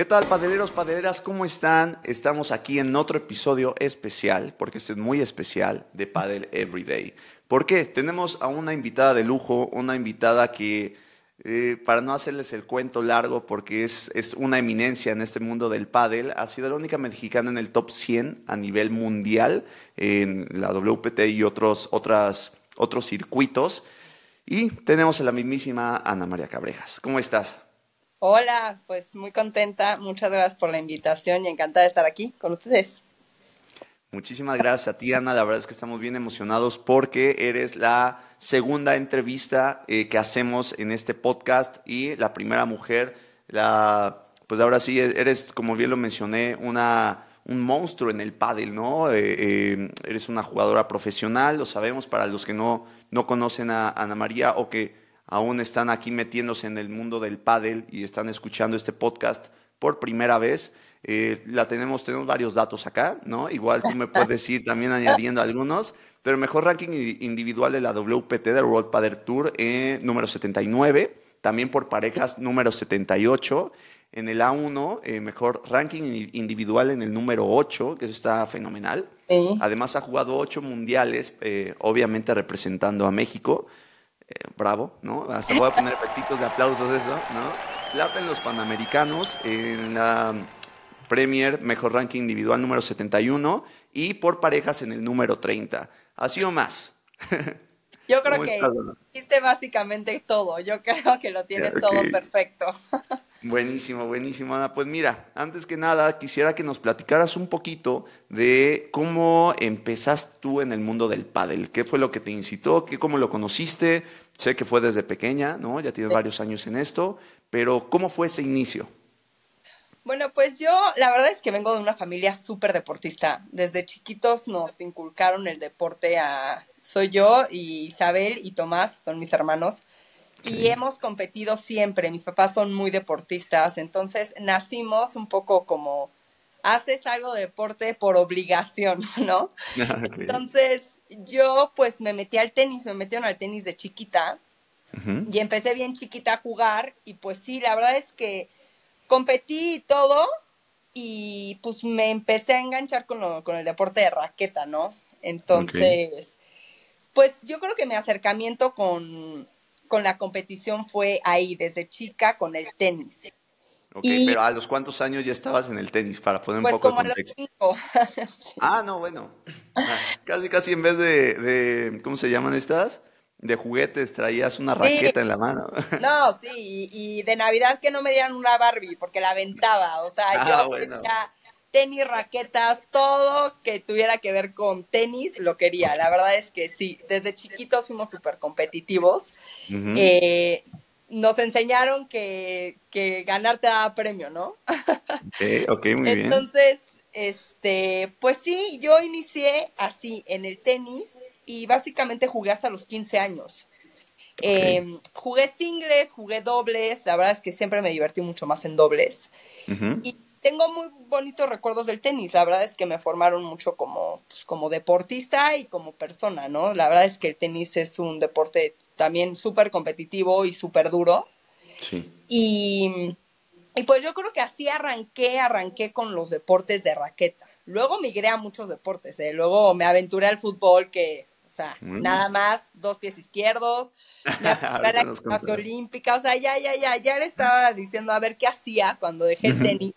¿Qué tal, padeleros, padeleras? ¿Cómo están? Estamos aquí en otro episodio especial, porque este es muy especial, de Padel Everyday. ¿Por qué? Tenemos a una invitada de lujo, una invitada que, eh, para no hacerles el cuento largo, porque es, es una eminencia en este mundo del pádel, ha sido la única mexicana en el top 100 a nivel mundial, en la WPT y otros, otros circuitos. Y tenemos a la mismísima Ana María Cabrejas. ¿Cómo estás? Hola, pues muy contenta. Muchas gracias por la invitación y encantada de estar aquí con ustedes. Muchísimas gracias a ti, Ana. La verdad es que estamos bien emocionados porque eres la segunda entrevista eh, que hacemos en este podcast y la primera mujer. La, pues ahora sí, eres, como bien lo mencioné, una, un monstruo en el pádel, ¿no? Eh, eh, eres una jugadora profesional, lo sabemos para los que no, no conocen a Ana María o que aún están aquí metiéndose en el mundo del pádel y están escuchando este podcast por primera vez, eh, la tenemos, tenemos varios datos acá, ¿no? Igual tú me puedes ir también añadiendo algunos, pero mejor ranking individual de la WPT, del World Padel Tour, eh, número 79, también por parejas, número 78. En el A1, eh, mejor ranking individual en el número 8, que eso está fenomenal. Además ha jugado 8 mundiales, obviamente representando a México. Eh, bravo, ¿no? Hasta voy a poner efectitos de aplausos eso, ¿no? Plata en los Panamericanos, en la Premier, mejor ranking individual número 71 y por parejas en el número 30. ¿Ha sido más? Yo creo que hiciste básicamente todo. Yo creo que lo tienes todo perfecto. Buenísimo, buenísimo, Ana. Pues mira, antes que nada, quisiera que nos platicaras un poquito de cómo empezaste tú en el mundo del pádel. ¿Qué fue lo que te incitó? ¿Qué, ¿Cómo lo conociste? Sé que fue desde pequeña, ¿no? Ya tienes varios años en esto, pero ¿cómo fue ese inicio? Bueno, pues yo la verdad es que vengo de una familia súper deportista. Desde chiquitos nos inculcaron el deporte a... Soy yo y Isabel y Tomás, son mis hermanos y hemos competido siempre. Mis papás son muy deportistas, entonces nacimos un poco como haces algo de deporte por obligación, ¿no? Entonces yo pues me metí al tenis, me metieron al tenis de chiquita y empecé bien chiquita a jugar y pues sí, la verdad es que competí y todo y pues me empecé a enganchar con, lo, con el deporte de raqueta, ¿no? Entonces, pues yo creo que mi acercamiento con con la competición fue ahí, desde chica, con el tenis. Ok, pero ¿a los cuántos años ya estabas en el tenis? Para poner un pues poco como a los cinco. Ah, no, bueno. Ah, casi, casi en vez de, ¿cómo se llaman estas? De juguetes, traías una raqueta en la mano. No, sí, y, de Navidad que no me dieran una Barbie, porque la aventaba. O sea, ah, yo tenis, raquetas, todo que tuviera que ver con tenis, lo quería. La verdad es que sí, desde chiquitos fuimos súper competitivos. Eh, nos enseñaron que, que, ganar te daba premio, ¿no? Ok, ok, muy bien. Entonces, este, pues sí, yo inicié así en el tenis y básicamente jugué hasta los 15 años. Em, jugué singles, jugué dobles, la verdad es que siempre me divertí mucho más en dobles. Y tengo muy bonitos recuerdos del tenis. La verdad es que me formaron mucho como, pues, como deportista y como persona, ¿no? La verdad es que el tenis es un deporte también súper competitivo y súper duro. Sí. Y, y pues yo creo que así arranqué, arranqué con los deportes de raqueta. Luego migré a muchos deportes, ¿eh? Luego me aventuré al fútbol que, o sea, mm. nada más, dos pies izquierdos, me a las olímpicas, o sea, ya, ya, ya, ya le estaba diciendo a ver qué hacía cuando dejé el tenis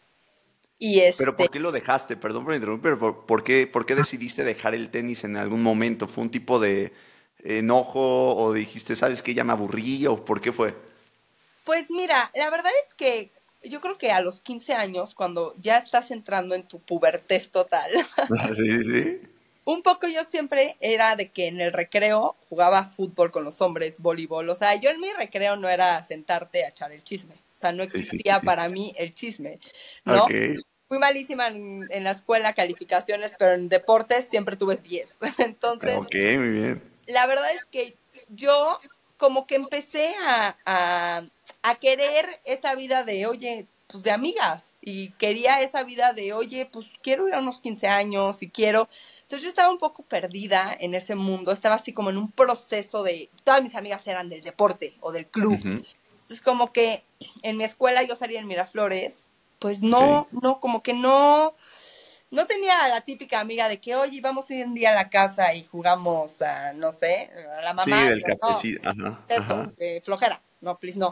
pero ¿por este qué lo dejaste? Perdón por interrumpir, pero ¿por, qué, ¿por qué decidiste dejar el tenis en algún momento? ¿Fue un tipo de enojo o dijiste, sabes que ya me aburrí o por qué fue? Pues mira, la verdad es que yo creo que a los 15 años, cuando ya estás entrando en tu pubertez total. sí, sí. Un poco yo siempre era de que en el recreo jugaba fútbol con los hombres, voleibol. O sea, yo en mi recreo no era sentarte a echar el chisme. O sea, no existía para mí el chisme, ¿no? Fui malísima en, la escuela, calificaciones, pero en deportes siempre tuve 10. Entonces, ok, muy bien. La verdad es que yo como que empecé a, a, querer esa vida de, oye, pues de amigas, y quería esa vida de, oye, pues quiero ir a unos 15 años y quiero... Entonces yo estaba un poco perdida en ese mundo, estaba así como en un proceso de, todas mis amigas eran del deporte o del club. Entonces como que en mi escuela yo salía en Miraflores pues no, no, como que no, no tenía la típica amiga de que, oye, vamos a ir un día a la casa y jugamos, a, no sé, a la mamá. Sí, del cafecito, ajá. Eso, flojera, no, please, no.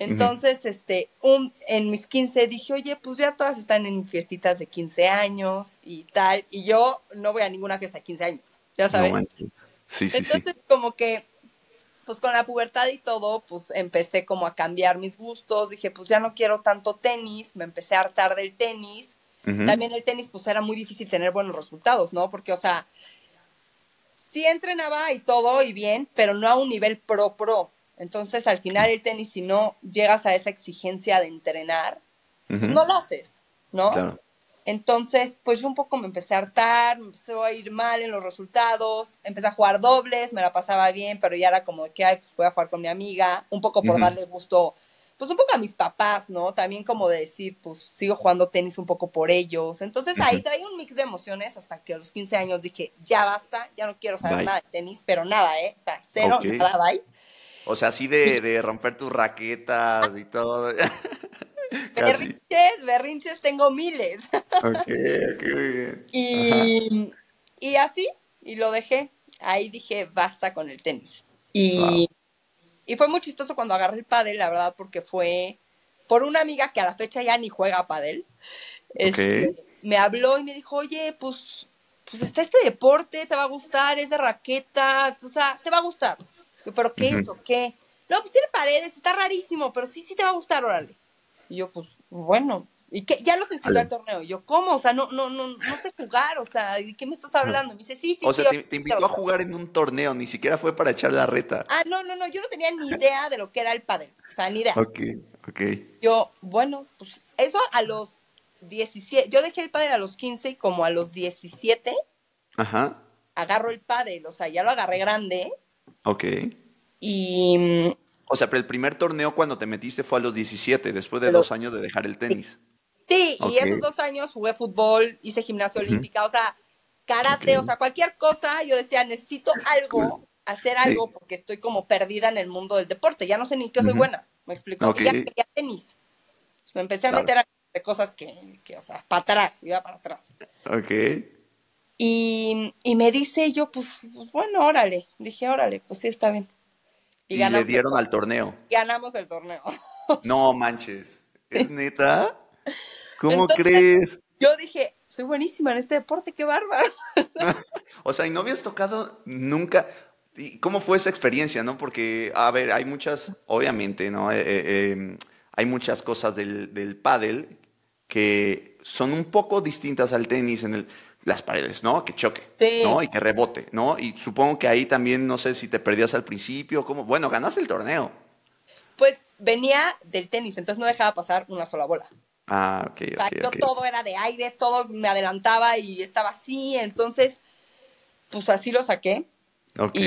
Entonces, este, un, en mis 15 dije, oye, pues ya todas están en fiestitas de 15 años y tal, y yo no voy a ninguna fiesta de 15 años, ya sabes. sí, sí, Entonces, como que, pues con la pubertad y todo, pues empecé como a cambiar mis gustos, dije, pues ya no quiero tanto tenis, me empecé a hartar del tenis. También el tenis, pues era muy difícil tener buenos resultados, ¿no? Porque, o sea, sí entrenaba y todo y bien, pero no a un nivel pro pro. Entonces, al final el tenis, si no llegas a esa exigencia de entrenar, no lo haces, ¿no? Entonces, pues yo un poco me empecé a hartar, me empezó a ir mal en los resultados, empecé a jugar dobles, me la pasaba bien, pero ya era como que, ay, pues voy a jugar con mi amiga, un poco por darle gusto, pues un poco a mis papás, ¿no? También como de decir, pues sigo jugando tenis un poco por ellos. Entonces ahí traía un mix de emociones hasta que a los 15 años dije, ya basta, ya no quiero saber nada de tenis, pero nada, ¿eh? O sea, cero, nada, bye. O sea, así de, de romper tus raquetas y todo. berrinches, berrinches tengo miles. ok, ok, muy bien. Y, y, así, y lo dejé. Ahí dije, basta con el tenis. Y, y fue muy chistoso cuando agarré el pádel, la verdad, porque fue por una amiga que a la fecha ya ni juega pádel. Este, me habló y me dijo, oye, pues, pues está este deporte, te va a gustar, es de raqueta, o sea, te va a gustar pero ¿qué es o qué? No, pues tiene paredes, está rarísimo, pero sí, sí te va a gustar, órale. Y yo, pues, bueno, y que ya los inscribió al torneo. Y yo, ¿cómo? O sea, no, no, no, no sé jugar, o sea, ¿de qué me estás hablando? Me dice, sí, sí. O sea, te, invitó a jugar en un torneo, ni siquiera fue para echar la reta. Ah, no, no, no, yo no tenía ni idea de lo que era el pádel, o sea, ni idea. Ok, ok. Yo, bueno, pues eso a los 17, yo dejé el pádel a los 15 y como a los 17, Ajá. agarro el pádel, o sea, ya lo agarré grande. Ok. Y... O sea, pero el primer torneo cuando te metiste fue a los 17, después de dos años de dejar el tenis. Sí, y esos dos años jugué fútbol, hice gimnasia olímpica, o sea, karate, o sea, cualquier cosa, yo decía, necesito algo, hacer algo, porque estoy como perdida en el mundo del deporte, ya no sé ni qué soy buena, me explico, ya quería tenis. me empecé a meter a de cosas que, que, o sea, para atrás, iba para atrás. Ok. Y, y me dice yo, pues, pues, bueno, órale. Dije, órale, pues sí, está bien. Y, le dieron al torneo. Ganamos el torneo. no manches. ¿Es neta? ¿Cómo crees? Yo dije, soy buenísima en este deporte, qué bárbaro. o sea, ¿y no habías tocado nunca? ¿Y ¿Cómo fue esa experiencia, no? Porque, a ver, hay muchas, obviamente, ¿no? Eh, eh, em, hay muchas cosas del, del pádel que son un poco distintas al tenis en el las paredes, ¿no? Que choque, ¿no? Y que rebote, ¿no? Y supongo que ahí también, no sé si te perdías al principio, ¿cómo? Bueno, ganaste el torneo. Pues venía del tenis, entonces no dejaba pasar una sola bola. Ah, ok, o sea, yo todo era de aire, todo me adelantaba y estaba así, entonces, pues así lo saqué. Ok.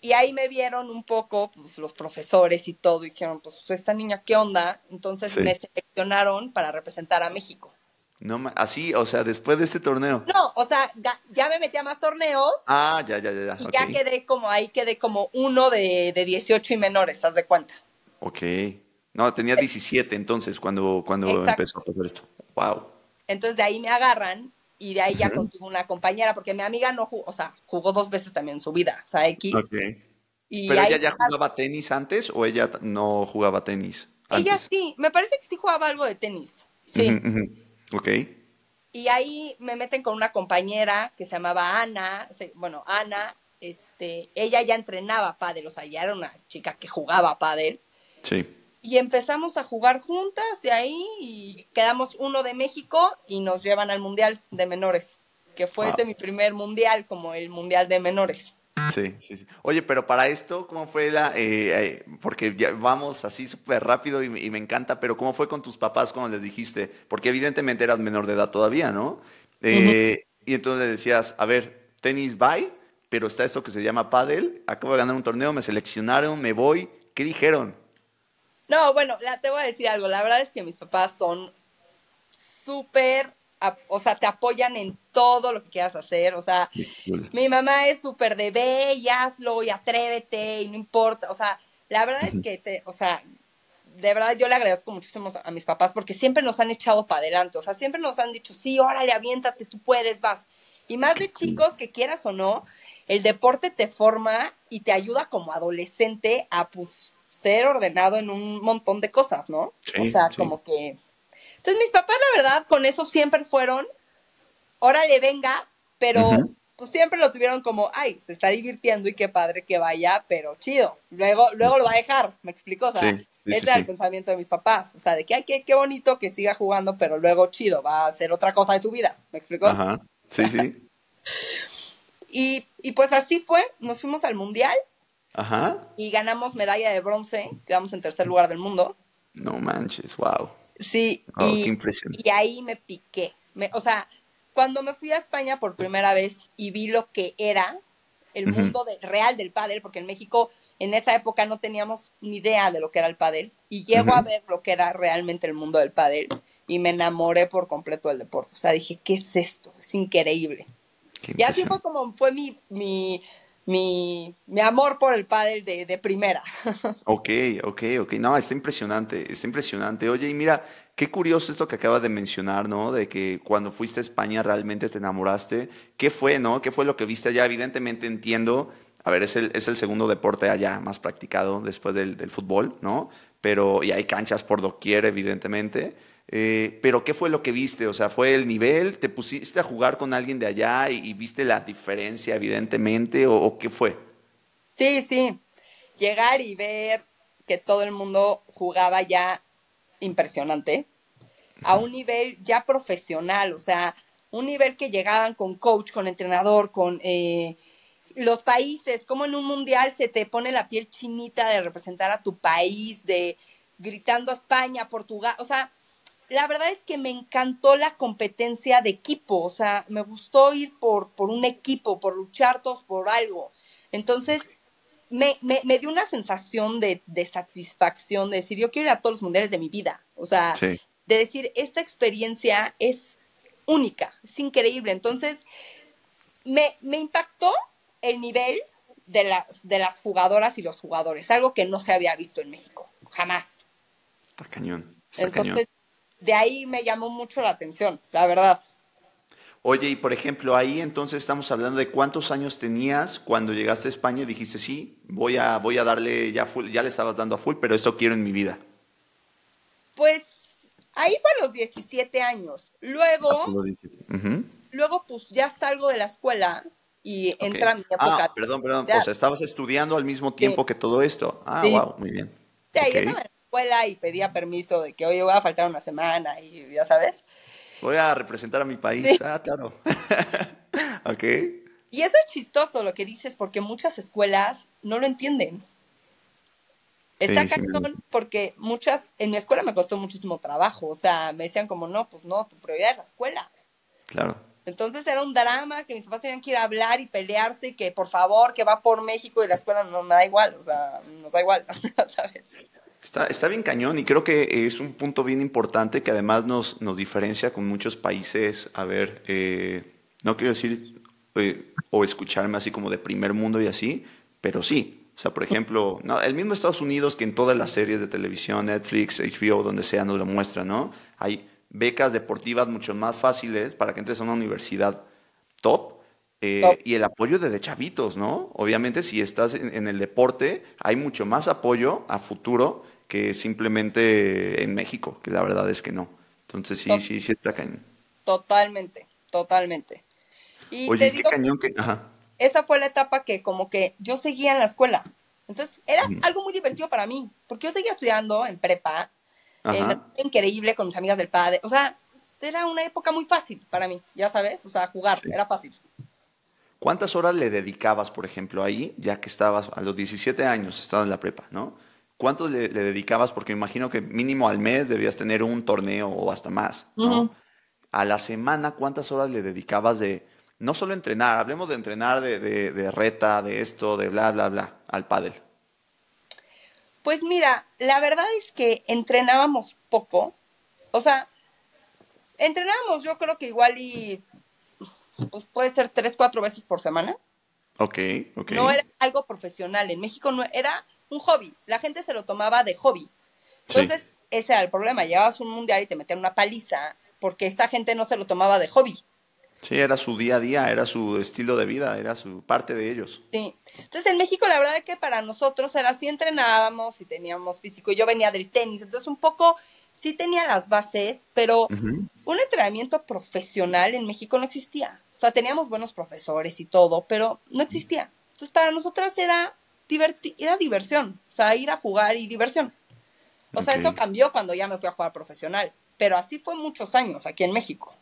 Y, ahí me vieron un poco, pues los profesores y todo, y dijeron, pues esta niña, ¿qué onda? Entonces me seleccionaron para representar a México. No, así, o sea, después de este torneo. No, o sea, ya, me metí a más torneos. Ah, ya, ya, ya. Y ya quedé como, ahí quedé como uno de, de 18 y menores, haz de cuenta. Ok. No, tenía 17 entonces cuando, cuando empezó a pasar esto. Wow. Entonces de ahí me agarran y de ahí ya consigo una compañera, porque mi amiga no jugó, o sea, jugó dos veces también en su vida, o sea, X. Ok. ¿Pero ella ya jugaba tenis antes o ella no jugaba tenis? Ella sí, me parece que sí jugaba algo de tenis. Sí. Ok. Y ahí me meten con una compañera que se llamaba Ana, bueno, Ana, este, ella ya entrenaba pádel, o sea, ya era una chica que jugaba pádel. Sí. Y empezamos a jugar juntas de ahí y quedamos uno de México y nos llevan al Mundial de Menores, que fue mi primer Mundial, como el Mundial de Menores. Sí, sí, sí. Oye, pero para esto, ¿cómo fue la...? Eh, eh, porque ya vamos así súper rápido y, me encanta, pero ¿cómo fue con tus papás cuando les dijiste? Porque evidentemente eras menor de edad todavía, ¿no? Eh, y entonces le decías, a ver, tenis bye, pero está esto que se llama paddle, acabo de ganar un torneo, me seleccionaron, me voy. ¿Qué dijeron? No, bueno, te voy a decir algo. La verdad es que mis papás son súper o sea, te apoyan en todo lo que quieras hacer, o sea, mi mamá es súper de ve y hazlo y atrévete y no importa, o sea, la verdad es que te, o sea, de verdad yo le agradezco muchísimo a mis papás porque siempre nos han echado para adelante, o sea, siempre nos han dicho, sí, órale, aviéntate, tú puedes, vas. Y más de chicos, que quieras o no, el deporte te forma y te ayuda como adolescente a pues ser ordenado en un montón de cosas, ¿no? o sea, como que... Entonces mis papás, la verdad, con eso siempre fueron, órale, venga, pero pues siempre lo tuvieron como, ay, se está divirtiendo y qué padre que vaya, pero chido. Luego, luego lo va a dejar, me explicó, o sea, ese era el pensamiento de mis papás, o sea, de que, ay, qué, qué bonito que siga jugando, pero luego chido, va a hacer otra cosa de su vida, ¿me explicó? Ajá, sí, sí. y, y pues así fue, nos fuimos al Mundial. Ajá. Y ganamos medalla de bronce, quedamos en tercer lugar del mundo. No manches, wow. Sí, y, y ahí me piqué. Me, o sea, cuando me fui a España por primera vez y vi lo que era el mundo real del pádel, porque en México en esa época no teníamos ni idea de lo que era el pádel, y llego a ver lo que era realmente el mundo del pádel, y me enamoré por completo del deporte. O sea, dije, ¿qué es esto? Es increíble. Y así fue como fue mi, mi, mi, mi amor por el pádel de, de primera. Ok, ok, ok. No, está impresionante, está impresionante. Oye, y mira, Qué curioso esto que acabas de mencionar, ¿no? De que cuando fuiste a España realmente te enamoraste. ¿Qué fue, no? ¿Qué fue lo que viste allá? Evidentemente entiendo, a ver, es el, es el segundo deporte allá más practicado después del, del fútbol, ¿no? Pero, y hay canchas por doquier, evidentemente. Eh, pero ¿qué fue lo que viste? O sea, ¿fue el nivel? ¿Te pusiste a jugar con alguien de allá y, viste la diferencia, evidentemente? ¿O, ¿O qué fue? Sí, sí. Llegar y ver que todo el mundo jugaba ya impresionante a un nivel ya profesional, o sea, un nivel que llegaban con coach, con entrenador, con eh, los países, como en un mundial se te pone la piel chinita de representar a tu país, de gritando España, Portugal, o sea, la verdad es que me encantó la competencia de equipo, o sea, me gustó ir por, por un equipo, por luchar todos por algo. Entonces, me, me, me dio una sensación de, de, satisfacción, de decir, yo quiero ir a todos los mundiales de mi vida. O sea, de decir, esta experiencia es única, es increíble. Entonces, me, me impactó el nivel de las, de las jugadoras y los jugadores, algo que no se había visto en México, jamás. Está cañón. Entonces, de ahí me llamó mucho la atención, la verdad. Oye, y por ejemplo, ahí entonces estamos hablando de cuántos años tenías cuando llegaste a España y dijiste, sí, voy a, voy a darle ya full, ya le estabas dando a full, pero esto quiero en mi vida. Pues ahí fue a los 17 años. Luego, ah, luego pues ya salgo de la escuela y entra mi época. Ah, perdón, perdón. O sea, estabas estudiando al mismo tiempo que todo esto. Ah, wow, muy bien. Sí, ahí estaba en la escuela y pedía permiso de que, oye, voy a faltar una semana y ya sabes. Voy a representar a mi país. Ah, claro. ok. Y eso es chistoso lo que dices, porque muchas escuelas no lo entienden. Está sí, porque muchas, en mi escuela me costó muchísimo trabajo, o sea, me decían como, no, pues no, tu prioridad es la escuela. Claro. Entonces era un drama que mis papás tenían que ir a hablar y pelearse y que por favor, que va por México y la escuela no me da igual, o sea, nos da igual, ¿sabes? Está, está bien cañón y creo que es un punto bien importante que además nos, nos diferencia con muchos países, a ver, eh, no quiero decir eh, o escucharme así como de primer mundo y así, pero sí, o sea, por ejemplo, ¿no? el mismo Estados Unidos que en todas las series de televisión, Netflix, HBO, donde sea, nos lo muestra, ¿no? Hay becas deportivas mucho más fáciles para que entres a una universidad top, eh, y el apoyo de, chavitos, ¿no? Obviamente, si estás en, el deporte, hay mucho más apoyo a futuro que simplemente en México, que la verdad es que no. Entonces, sí, sí, sí está cañón. Totalmente, totalmente. Y Oye, qué cañón que. Ajá esa fue la etapa que como que yo seguía en la escuela. Entonces era algo muy divertido para mí, porque yo seguía estudiando en prepa, eh, increíble con mis amigas del padre, o sea, era una época muy fácil para mí, ya sabes, o sea, jugar, era fácil. ¿Cuántas horas le dedicabas, por ejemplo, ahí, ya que estabas a los 17 años, estabas en la prepa, ¿no? ¿Cuánto le, dedicabas? Porque me imagino que mínimo al mes debías tener un torneo o hasta más, ¿no? A la semana, ¿cuántas horas le dedicabas de, no solo entrenar, hablemos de entrenar de, de, reta, de esto, de bla, bla, bla, al pádel. Pues mira, la verdad es que entrenábamos poco. O sea, entrenábamos yo creo que igual y pues puede ser tres, cuatro veces por semana. Ok, ok. No era algo profesional. En México no era un hobby. La gente se lo tomaba de hobby. Entonces, ese era el problema. Llegabas a un mundial y te metían una paliza porque esta gente no se lo tomaba de hobby. Sí, era su día a día, era su estilo de vida, era su parte de ellos. Sí. Entonces en México la verdad es que para nosotros era así entrenábamos y teníamos físico. Yo venía del tenis, entonces un poco sí tenía las bases, pero un entrenamiento profesional en México no existía. O sea, teníamos buenos profesores y todo, pero no existía. Entonces para nosotras era, era diversión, o sea, ir a jugar y diversión. O sea, eso cambió cuando ya me fui a jugar profesional, pero así fue muchos años aquí en México.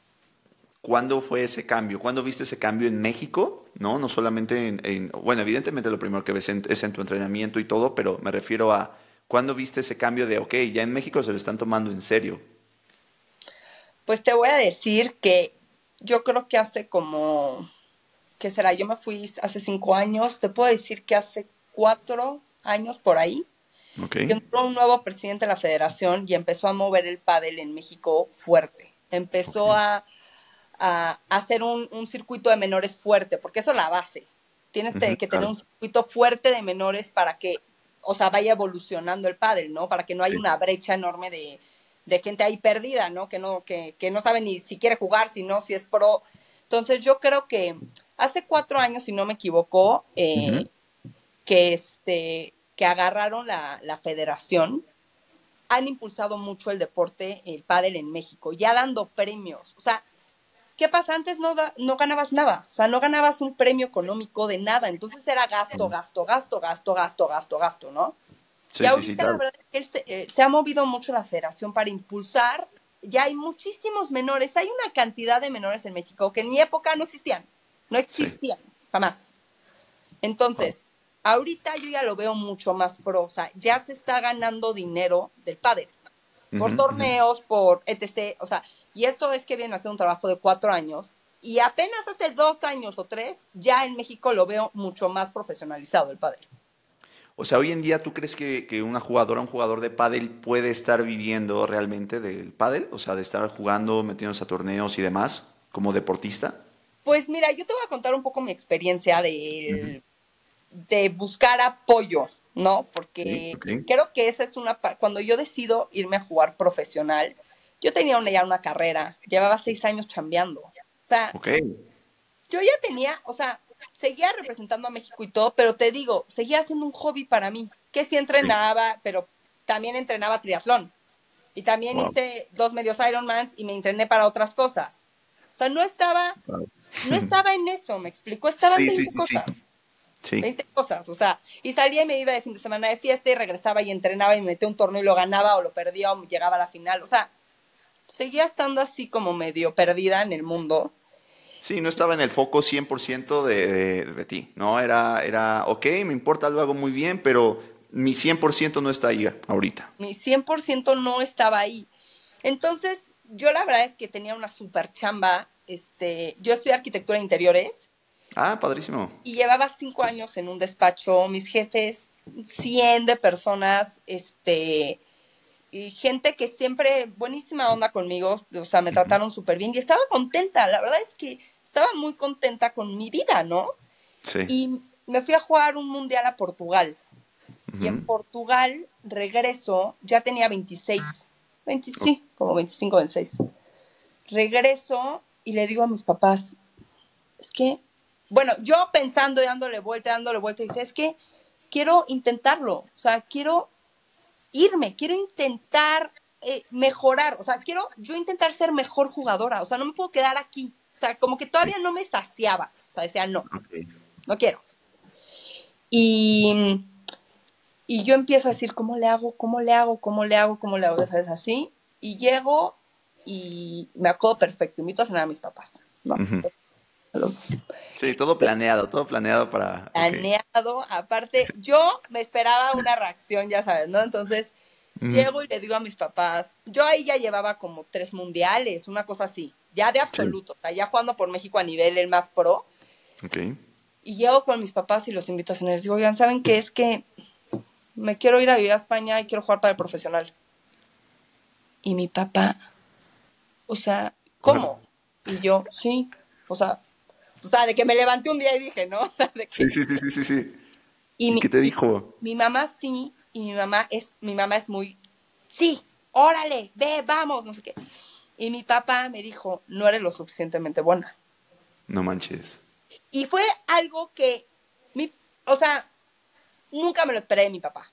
¿Cuándo fue ese cambio? ¿Cuándo viste ese cambio en México? No, no solamente en, bueno, evidentemente lo primero que ves es en tu entrenamiento y todo, pero me refiero a ¿cuándo viste ese cambio de, ok, ya en México se lo están tomando en serio? Pues te voy a decir que yo creo que hace como, ¿qué será? Yo me fui hace cinco años, te puedo decir que hace cuatro años por ahí, Okay. Entró un nuevo presidente de la federación y empezó a mover el pádel en México fuerte. Empezó a, hacer un, circuito de menores fuerte, porque eso es la base. Tienes que tener un circuito fuerte de menores para que, o sea, vaya evolucionando el pádel, ¿no? Para que no haya una brecha enorme de, gente ahí perdida, ¿no? Que no, que, no sabe ni si quiere jugar, si no, si es pro. Entonces yo creo que hace cuatro años, si no me equivoco, eh, que este que agarraron la, la federación han impulsado mucho el deporte, el pádel en México, ya dando premios. O sea, ¿qué pasa? Antes no, no ganabas nada, o sea, no ganabas un premio económico de nada, entonces era gasto, gasto, gasto, gasto, gasto, gasto, gasto, ¿no? Sí, y ahorita la verdad es que eh, se, ha movido mucho la federación para impulsar, ya hay muchísimos menores, hay una cantidad de menores en México que en mi época no existían, no existían, jamás. Entonces, Ahorita yo ya lo veo mucho más pro, o sea, ya se está ganando dinero del padre, por torneos, por etc. O sea, y eso es que viene a hacer un trabajo de cuatro años. Y apenas hace dos años o tres, ya en México lo veo mucho más profesionalizado el pádel. O sea, hoy en día, ¿tú crees que, que, una jugadora, un jugador de pádel puede estar viviendo realmente del pádel? O sea, de estar jugando, metiéndose a torneos y demás, como deportista. Pues mira, yo te voy a contar un poco mi experiencia del de buscar apoyo, ¿no? Porque creo que esa es una cuando yo decido irme a jugar profesional, yo tenía una, ya una carrera, llevaba seis años chambeando. O sea, yo ya tenía, o sea, seguía representando a México y todo, pero te digo, seguía siendo un hobby para mí, que sí entrenaba, pero también entrenaba triatlón. Y también hice dos medios Ironmans y me entrené para otras cosas. O sea, no estaba, no estaba en eso, me explicó, estaba en sí, cosas. 20 cosas, o sea, y salía y me iba de fin de semana de fiesta y regresaba y entrenaba y me metía un torneo y lo ganaba o lo perdía o llegaba a la final, o sea, seguía estando así como medio perdida en el mundo. Sí, no estaba en el foco 100% de, de, ti, ¿no? Era, era, ok, me importa, lo hago muy bien, pero mi 100% no está ahí ahorita. Mi 100% no estaba ahí. Entonces, yo la verdad es que tenía una super chamba, este, yo estudié arquitectura de interiores Ah, padrísimo. Y llevaba cinco años en un despacho, mis jefes, 100 de personas, este, y gente que siempre, buenísima onda conmigo, o sea, me trataron súper bien y estaba contenta, la verdad es que estaba muy contenta con mi vida, ¿no? Sí. Y me fui a jugar un mundial a Portugal. Y en Portugal regreso, ya tenía 26, 25, sí, como 25, 26. Regreso y le digo a mis papás, es que bueno, yo pensando y dándole vuelta, dándole vuelta, dice, es que quiero intentarlo, o sea, quiero irme, quiero intentar eh, mejorar, o sea, quiero yo intentar ser mejor jugadora, o sea, no me puedo quedar aquí, o sea, como que todavía no me saciaba, o sea, decía, no, no quiero. Y, y yo empiezo a decir, ¿cómo le hago? ¿Cómo le hago? ¿Cómo le hago? ¿Cómo le hago? ¿Sabes? Así, y llego y me acuerdo perfecto, invito a cenar a mis papás, ¿no? Sí, todo planeado, todo planeado para... Planeado, aparte, yo me esperaba una reacción, ya sabes, ¿no? Entonces, llego y le digo a mis papás, yo ahí ya llevaba como tres mundiales, una cosa así, ya de absoluto, o sea, ya jugando por México a nivel el más pro. Ok. Y llego con mis papás y los invito a cenar. Les digo, oigan, ¿saben qué? Es que me quiero ir a vivir a España y quiero jugar para el profesional. Y mi papá, o sea, ¿cómo? Y yo, sí, o sea, o sea, de que me levanté un día y dije, ¿no? sí, sí, sí, sí, sí. ¿Y, qué te dijo? Mi, mamá sí, y mi mamá es, mi mamá es muy sí, órale, ve, vamos, no sé qué. Y mi papá me dijo, no eres lo suficientemente buena. No manches. Y fue algo que, mi, o sea, nunca me lo esperé de mi papá.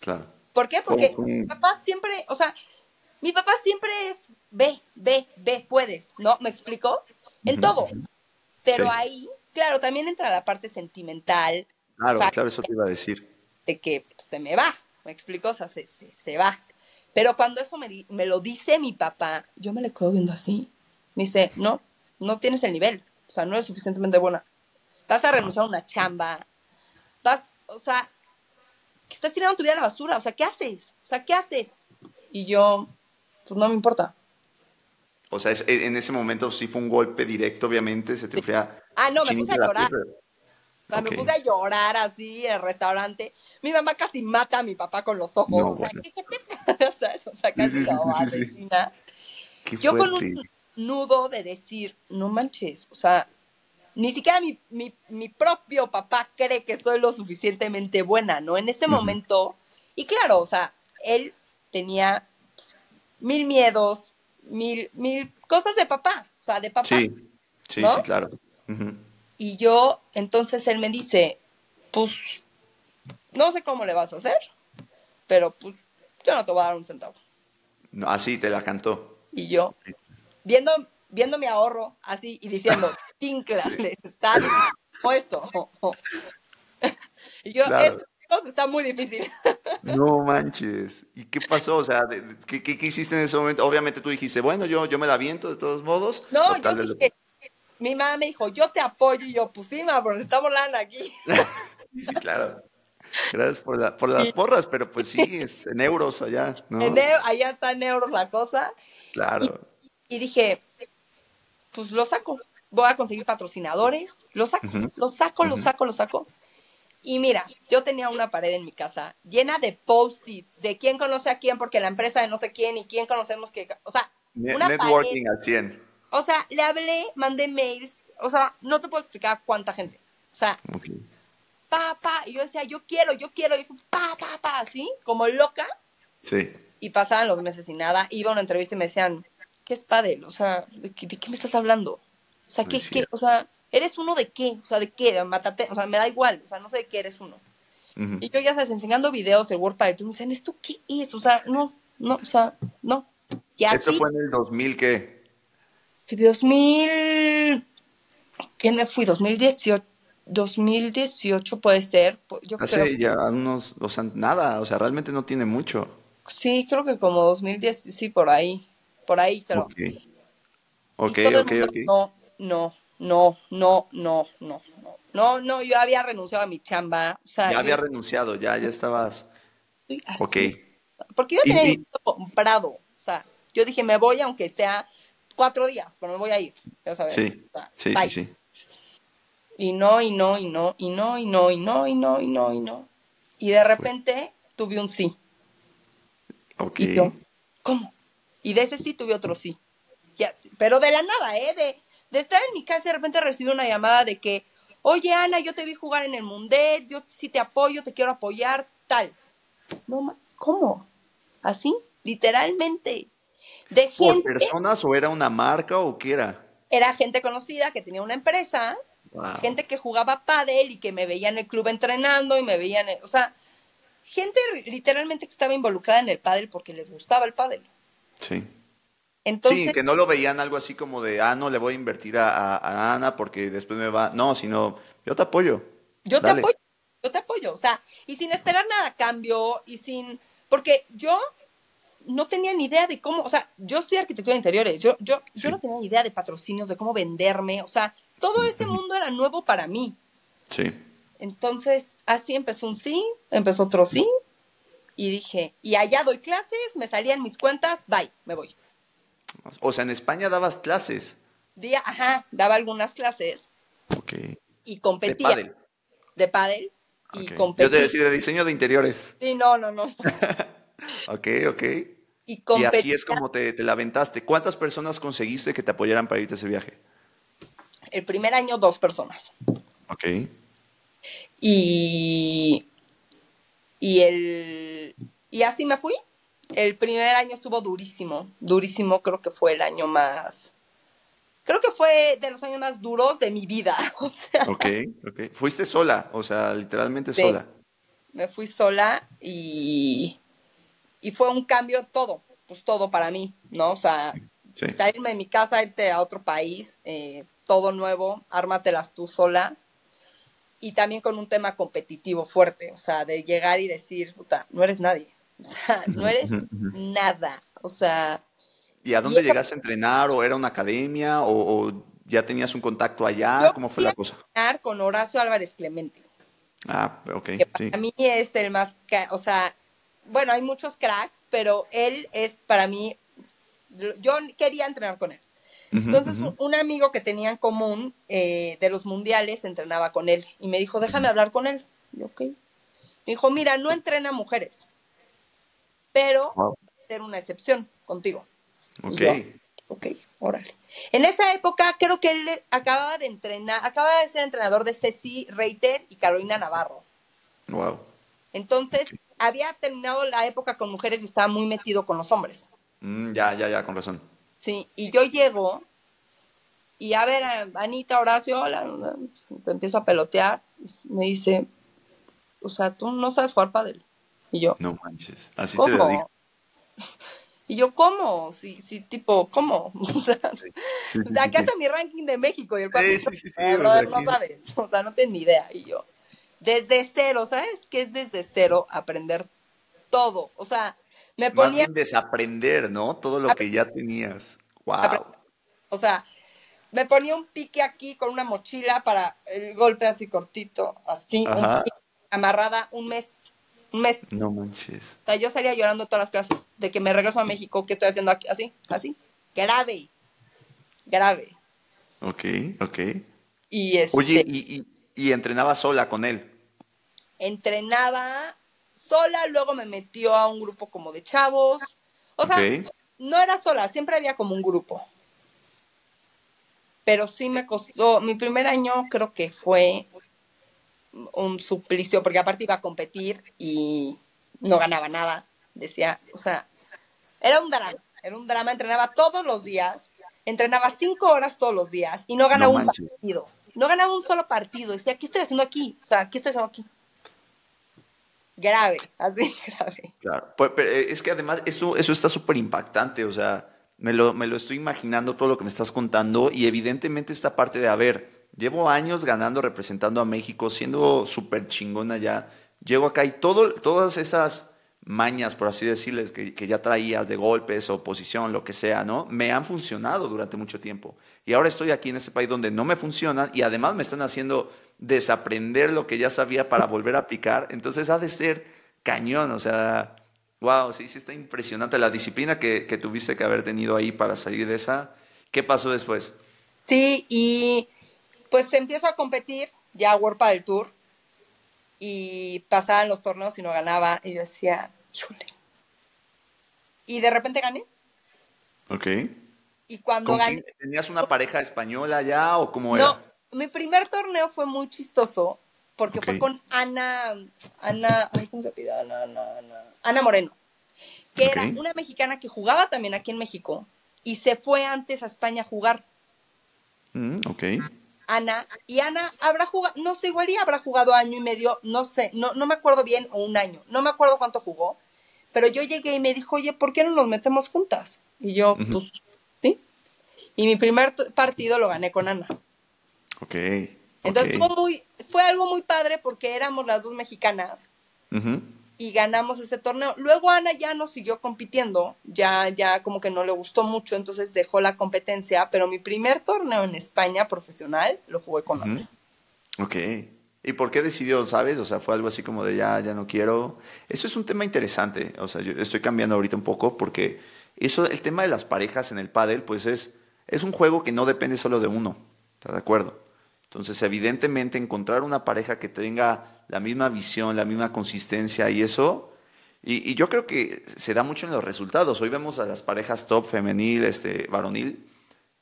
Claro. ¿Por qué? Porque mi papá siempre, o sea, mi papá siempre es, ve, ve, ve, puedes, ¿no? ¿Me explicó? En todo. Pero ahí, claro, también entra la parte sentimental. Claro, claro, eso te iba a decir. De que se me va, ¿me explico? O sea, se, se, va. Pero cuando eso me, me, lo dice mi papá, yo me le quedo viendo así. Me dice, no, no tienes el nivel. O sea, no es suficientemente buena. Vas a renunciar a una chamba. Vas, o sea, que estás tirando tu vida a la basura. O sea, ¿qué haces? O sea, ¿qué haces? Y yo, pues no me importa. O sea, en ese momento sí fue un golpe directo, obviamente, se te fría. Ah, no, me puse a llorar. O sea, me puse a llorar así en el restaurante. Mi mamá casi mata a mi papá con los ojos. o sea, ¿qué, te pasa? O sea, casi sí, Yo con un nudo de decir, no manches, o sea, ni siquiera mi, mi, mi, propio papá cree que soy lo suficientemente buena, ¿no? En ese momento, y claro, o sea, él tenía pues, mil miedos, mil, mil cosas de papá, o sea, de papá. Sí, sí, sí, claro. Y yo, entonces él me dice, pues, no sé cómo le vas a hacer, pero pues, yo no te voy a dar un centavo. No, así te la cantó. Y yo, viendo, viendo mi ahorro así y diciendo, tincla, está puesto. y yo, esto, está muy difícil. no manches. ¿Y qué pasó? O sea, ¿qué, qué, hiciste en ese momento? Obviamente tú dijiste, bueno, yo, yo me la viento de todos modos. No, yo dije, mi mamá me dijo, yo te apoyo. Y yo, pues sí, ma, porque estamos hablando aquí. sí, sí, claro. Gracias por, la, por las porras, pero pues sí, es en euros allá, ¿no? allá está en euros la cosa. Claro. Y, dije, pues lo saco. Voy a conseguir patrocinadores. Lo saco, lo saco, lo saco, lo saco. Y mira, yo tenía una pared en mi casa llena de post-its de quién conoce a quién, porque la empresa de no sé quién y quién conocemos que. O sea, una networking al 100. O sea, le hablé, mandé mails. O sea, no te puedo explicar cuánta gente. O sea, pa, pa, y yo decía, yo quiero, yo quiero, y pa, pa, pa, así, como loca. Sí. Y pasaban los meses y nada, iba a una entrevista y me decían, ¿qué es padel? O sea, ¿de qué, me estás hablando? O sea, ¿qué, qué? O sea, ¿eres uno de qué? O sea, ¿de qué? Mátate, o sea, me da igual, o sea, no sé de qué eres uno. Y yo ya sabes, enseñando videos, el WordPad, tú me dicen, ¿esto qué es? O sea, no, no, o sea, no. Y así, ¿Esto fue en el 2000 qué? 2000, ¿qué me fui? 2018, 2018 puede ser. Yo Hace ya unos, o sea, nada, o sea, realmente no tiene mucho. Sí, creo que como 2010, sí, por ahí, por ahí creo. Ok, ok, ok, ok. No, no, no, no, no, no, no, no, yo había renunciado a mi chamba. O sea, ya había renunciado, ya, ya estabas. Ok. Porque yo tenía comprado, o sea, yo dije, me voy aunque sea cuatro días, pero me voy a ir, ya sabes. Sí, sí, sí, Y no, y no, y no, y no, y no, y no, y no, y no, y no. Y de repente tuve un sí. Ok. Y yo, ¿cómo? Y de ese sí tuve otro sí. Ya, pero de la nada, ¿eh? De, de estar en mi casa y de repente recibí una llamada de que, oye Ana, yo te vi jugar en el Mundet, yo sí te apoyo, te quiero apoyar, tal. No, ¿cómo? ¿Así? Literalmente. De ¿Por personas o era una marca o qué era? Era gente conocida que tenía una empresa, gente que jugaba pádel y que me veía en el club entrenando y me veían, o sea, gente literalmente que estaba involucrada en el pádel porque les gustaba el pádel. Sí. Entonces, sí, que no lo veían algo así como de, ah, no le voy a invertir a, Ana porque después me va. No, sino, yo te apoyo. Yo te apoyo, yo te apoyo. O sea, y sin esperar nada a cambio y sin. Porque yo no tenía ni idea de cómo, o sea, yo estoy arquitectura de interiores, yo, yo, yo no tenía ni idea de patrocinios, de cómo venderme, o sea, todo ese mundo era nuevo para mí. Sí. Entonces, así empezó un sí, empezó otro sí, y dije, y allá doy clases, me salían mis cuentas, bye, me voy. O sea, en España dabas clases. Día, ajá, daba algunas clases. Ok. Y competía. De pádel. De pádel. Y competía. Yo te decía de diseño de interiores. Sí, no, no, no. ok, ok. Y, así es como te, te la aventaste. ¿Cuántas personas conseguiste que te apoyaran para irte a ese viaje? El primer año, dos personas. Ok. Y, y, el, y así me fui. El primer año estuvo durísimo, durísimo, creo que fue el año más, creo que fue de los años más duros de mi vida. O sea, ok, ok. Fuiste sola, o sea, literalmente sola. Me fui sola y, y fue un cambio todo, pues todo para mí, ¿no? O sea, salirme de mi casa, irte a otro país, eh, todo nuevo, ármatelas tú sola. Y también con un tema competitivo fuerte, o sea, de llegar y decir, puta, no eres nadie, o sea, no eres nada, o sea... ¿Y a dónde llegaste a entrenar? ¿O era una academia? ¿O, ya tenías un contacto allá? ¿Cómo fue la cosa? entrenar con Horacio Álvarez Clemente. Ah, ok. para mí es el más, o sea, bueno, hay muchos cracks, pero él es para mí, yo quería entrenar con él. Entonces, un amigo que tenía en común eh, de los mundiales entrenaba con él y me dijo, déjame hablar con él. Y ok. Me dijo, mira, no entrena mujeres, pero wow. ser una excepción contigo. Ok. ok, órale. En esa época creo que él acababa de entrenar, acaba de ser entrenador de Ceci Reiter y Carolina Navarro. Wow. Entonces, había terminado la época con mujeres y estaba muy metido con los hombres. Mm, ya, ya, ya, con razón. Sí, y yo llego y a ver, Anita, Horacio, hola, te empiezo a pelotear. Me dice, o sea, tú no sabes jugar padre. Y yo, no manches, así te lo digo. Y yo, ¿cómo? Sí, sí, tipo, ¿cómo? de acá está mi ranking de México y el brother, no sabes, o sea, no tengo ni idea. Y yo, desde cero, ¿sabes qué es desde cero aprender todo? O sea, me ponía... Más desaprender, ¿no? Todo lo que ya tenías. Wow. O sea, me ponía un pique aquí con una mochila para el golpe así cortito, así, amarrada un mes. Un mes. No manches. O sea, yo salía llorando todas las clases de que me regreso a México, ¿qué estoy haciendo aquí? Así, así. Grave. Grave. Ok, ok. Y este, Oye, ¿y, y, entrenaba sola con él? Entrenaba sola, luego me metió a un grupo como de chavos. O sea, no era sola, siempre había como un grupo. Pero sí me costó, mi primer año creo que fue un suplicio, porque aparte iba a competir y no ganaba nada. Decía, o sea, era un drama, era un drama, entrenaba todos los días, entrenaba cinco horas todos los días y no ganaba un partido. No ganaba un solo partido. Decía, ¿qué estoy haciendo aquí? O sea, ¿qué estoy haciendo aquí? Grave, así grave. Claro, pues, pero eh, es que además eso, eso está súper impactante, o sea, me lo, me lo estoy imaginando todo lo que me estás contando y evidentemente esta parte de, a ver, Llevo años ganando, representando a México, siendo súper chingona ya. Llego acá y todo, todas esas mañas, por así decirles, que, que, ya traías de golpes o lo que sea, ¿no? Me han funcionado durante mucho tiempo. Y ahora estoy aquí en este país donde no me funcionan y además me están haciendo desaprender lo que ya sabía para volver a aplicar. Entonces ha de ser cañón, o sea, wow, sí, sí está impresionante la disciplina que, que tuviste que haber tenido ahí para salir de esa. ¿Qué pasó después? Sí, y pues empiezo a competir, ya World del Tour, y pasaban los torneos y no ganaba, y yo decía, híjole. Y de repente gané. Ok. Y cuando gané... ¿Tenías una pareja española ya o cómo era? No, mi primer torneo fue muy chistoso porque fue con Ana, Ana, ay, ¿cómo se pide? Ana, Ana, Ana, Ana Moreno, que era una mexicana que jugaba también aquí en México y se fue antes a España a jugar. Mm, ok. Ana, y Ana habrá jugado, no sé, igual y habrá jugado año y medio, no sé, no, no me acuerdo bien, o un año, no me acuerdo cuánto jugó, pero yo llegué y me dijo, oye, ¿por qué no nos metemos juntas? Y yo, pues, sí. Y mi primer partido lo gané con Ana. Ok. Entonces Fue, muy, fue algo muy padre porque éramos las dos mexicanas y ganamos ese torneo. Luego Ana ya no siguió compitiendo, ya, ya como que no le gustó mucho, entonces dejó la competencia, pero mi primer torneo en España profesional lo jugué con Ana. Ok. ¿Y por qué decidió, sabes? O sea, fue algo así como de ya, ya no quiero. Eso es un tema interesante. O sea, yo estoy cambiando ahorita un poco porque eso, el tema de las parejas en el pádel, pues es, es un juego que no depende solo de uno. ¿Estás de acuerdo? Entonces, evidentemente, encontrar una pareja que tenga la misma visión, la misma consistencia y eso. Y, yo creo que se da mucho en los resultados. Hoy vemos a las parejas top femenil, este, varonil,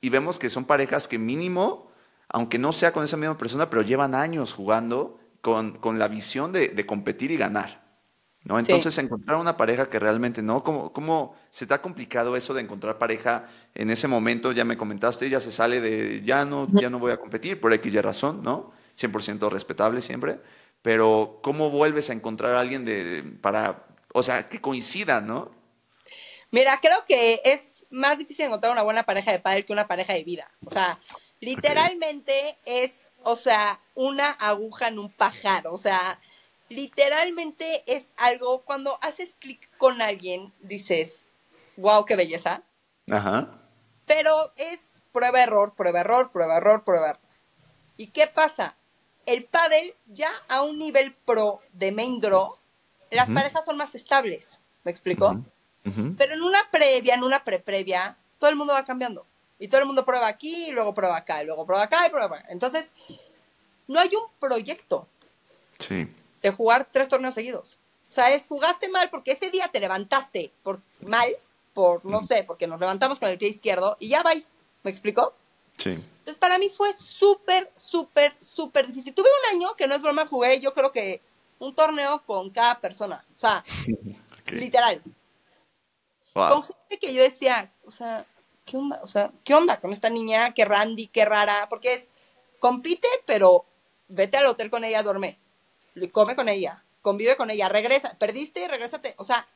y vemos que son parejas que mínimo, aunque no sea con esa misma persona, pero llevan años jugando con, con la visión de, de, competir y ganar. ¿No? Entonces, encontrar una pareja que realmente, ¿no? ¿Cómo, ¿Cómo se te ha complicado eso de encontrar pareja en ese momento? Ya me comentaste, ya se sale de, ya no, ya no voy a competir por X y razón, ¿no? 100% respetable siempre, pero ¿cómo vuelves a encontrar a alguien de, para, o sea, que coincida, ¿no? Mira, creo que es más difícil encontrar una buena pareja de padre que una pareja de vida. O sea, literalmente es, o sea, una aguja en un pajar. O sea, literalmente es algo, cuando haces clic con alguien, dices, wow, qué belleza. Ajá. Pero es prueba, error, prueba, error, prueba, error, prueba. Error. ¿Y qué pasa? El pádel ya a un nivel pro de main draw, las parejas son más estables. ¿Me explico? Pero en una previa, en una pre-previa, todo el mundo va cambiando. Y todo el mundo prueba aquí, y luego prueba acá, y luego prueba acá, y prueba acá. Entonces, no hay un proyecto. Sí de jugar tres torneos seguidos. O sea, es jugaste mal porque ese día te levantaste por mal, por no sé, porque nos levantamos con el pie izquierdo y ya va. ¿Me explicó? Sí. Entonces, para mí fue súper, súper, súper difícil. Tuve un año que no es broma, jugué yo creo que un torneo con cada persona. O sea, literal. Con gente que yo decía, o sea, ¿qué onda? O sea, ¿qué onda con esta niña? Qué randy, qué rara. Porque es, compite, pero vete al hotel con ella, duerme come con ella, convive con ella, regresa, perdiste y regrésate. O sea,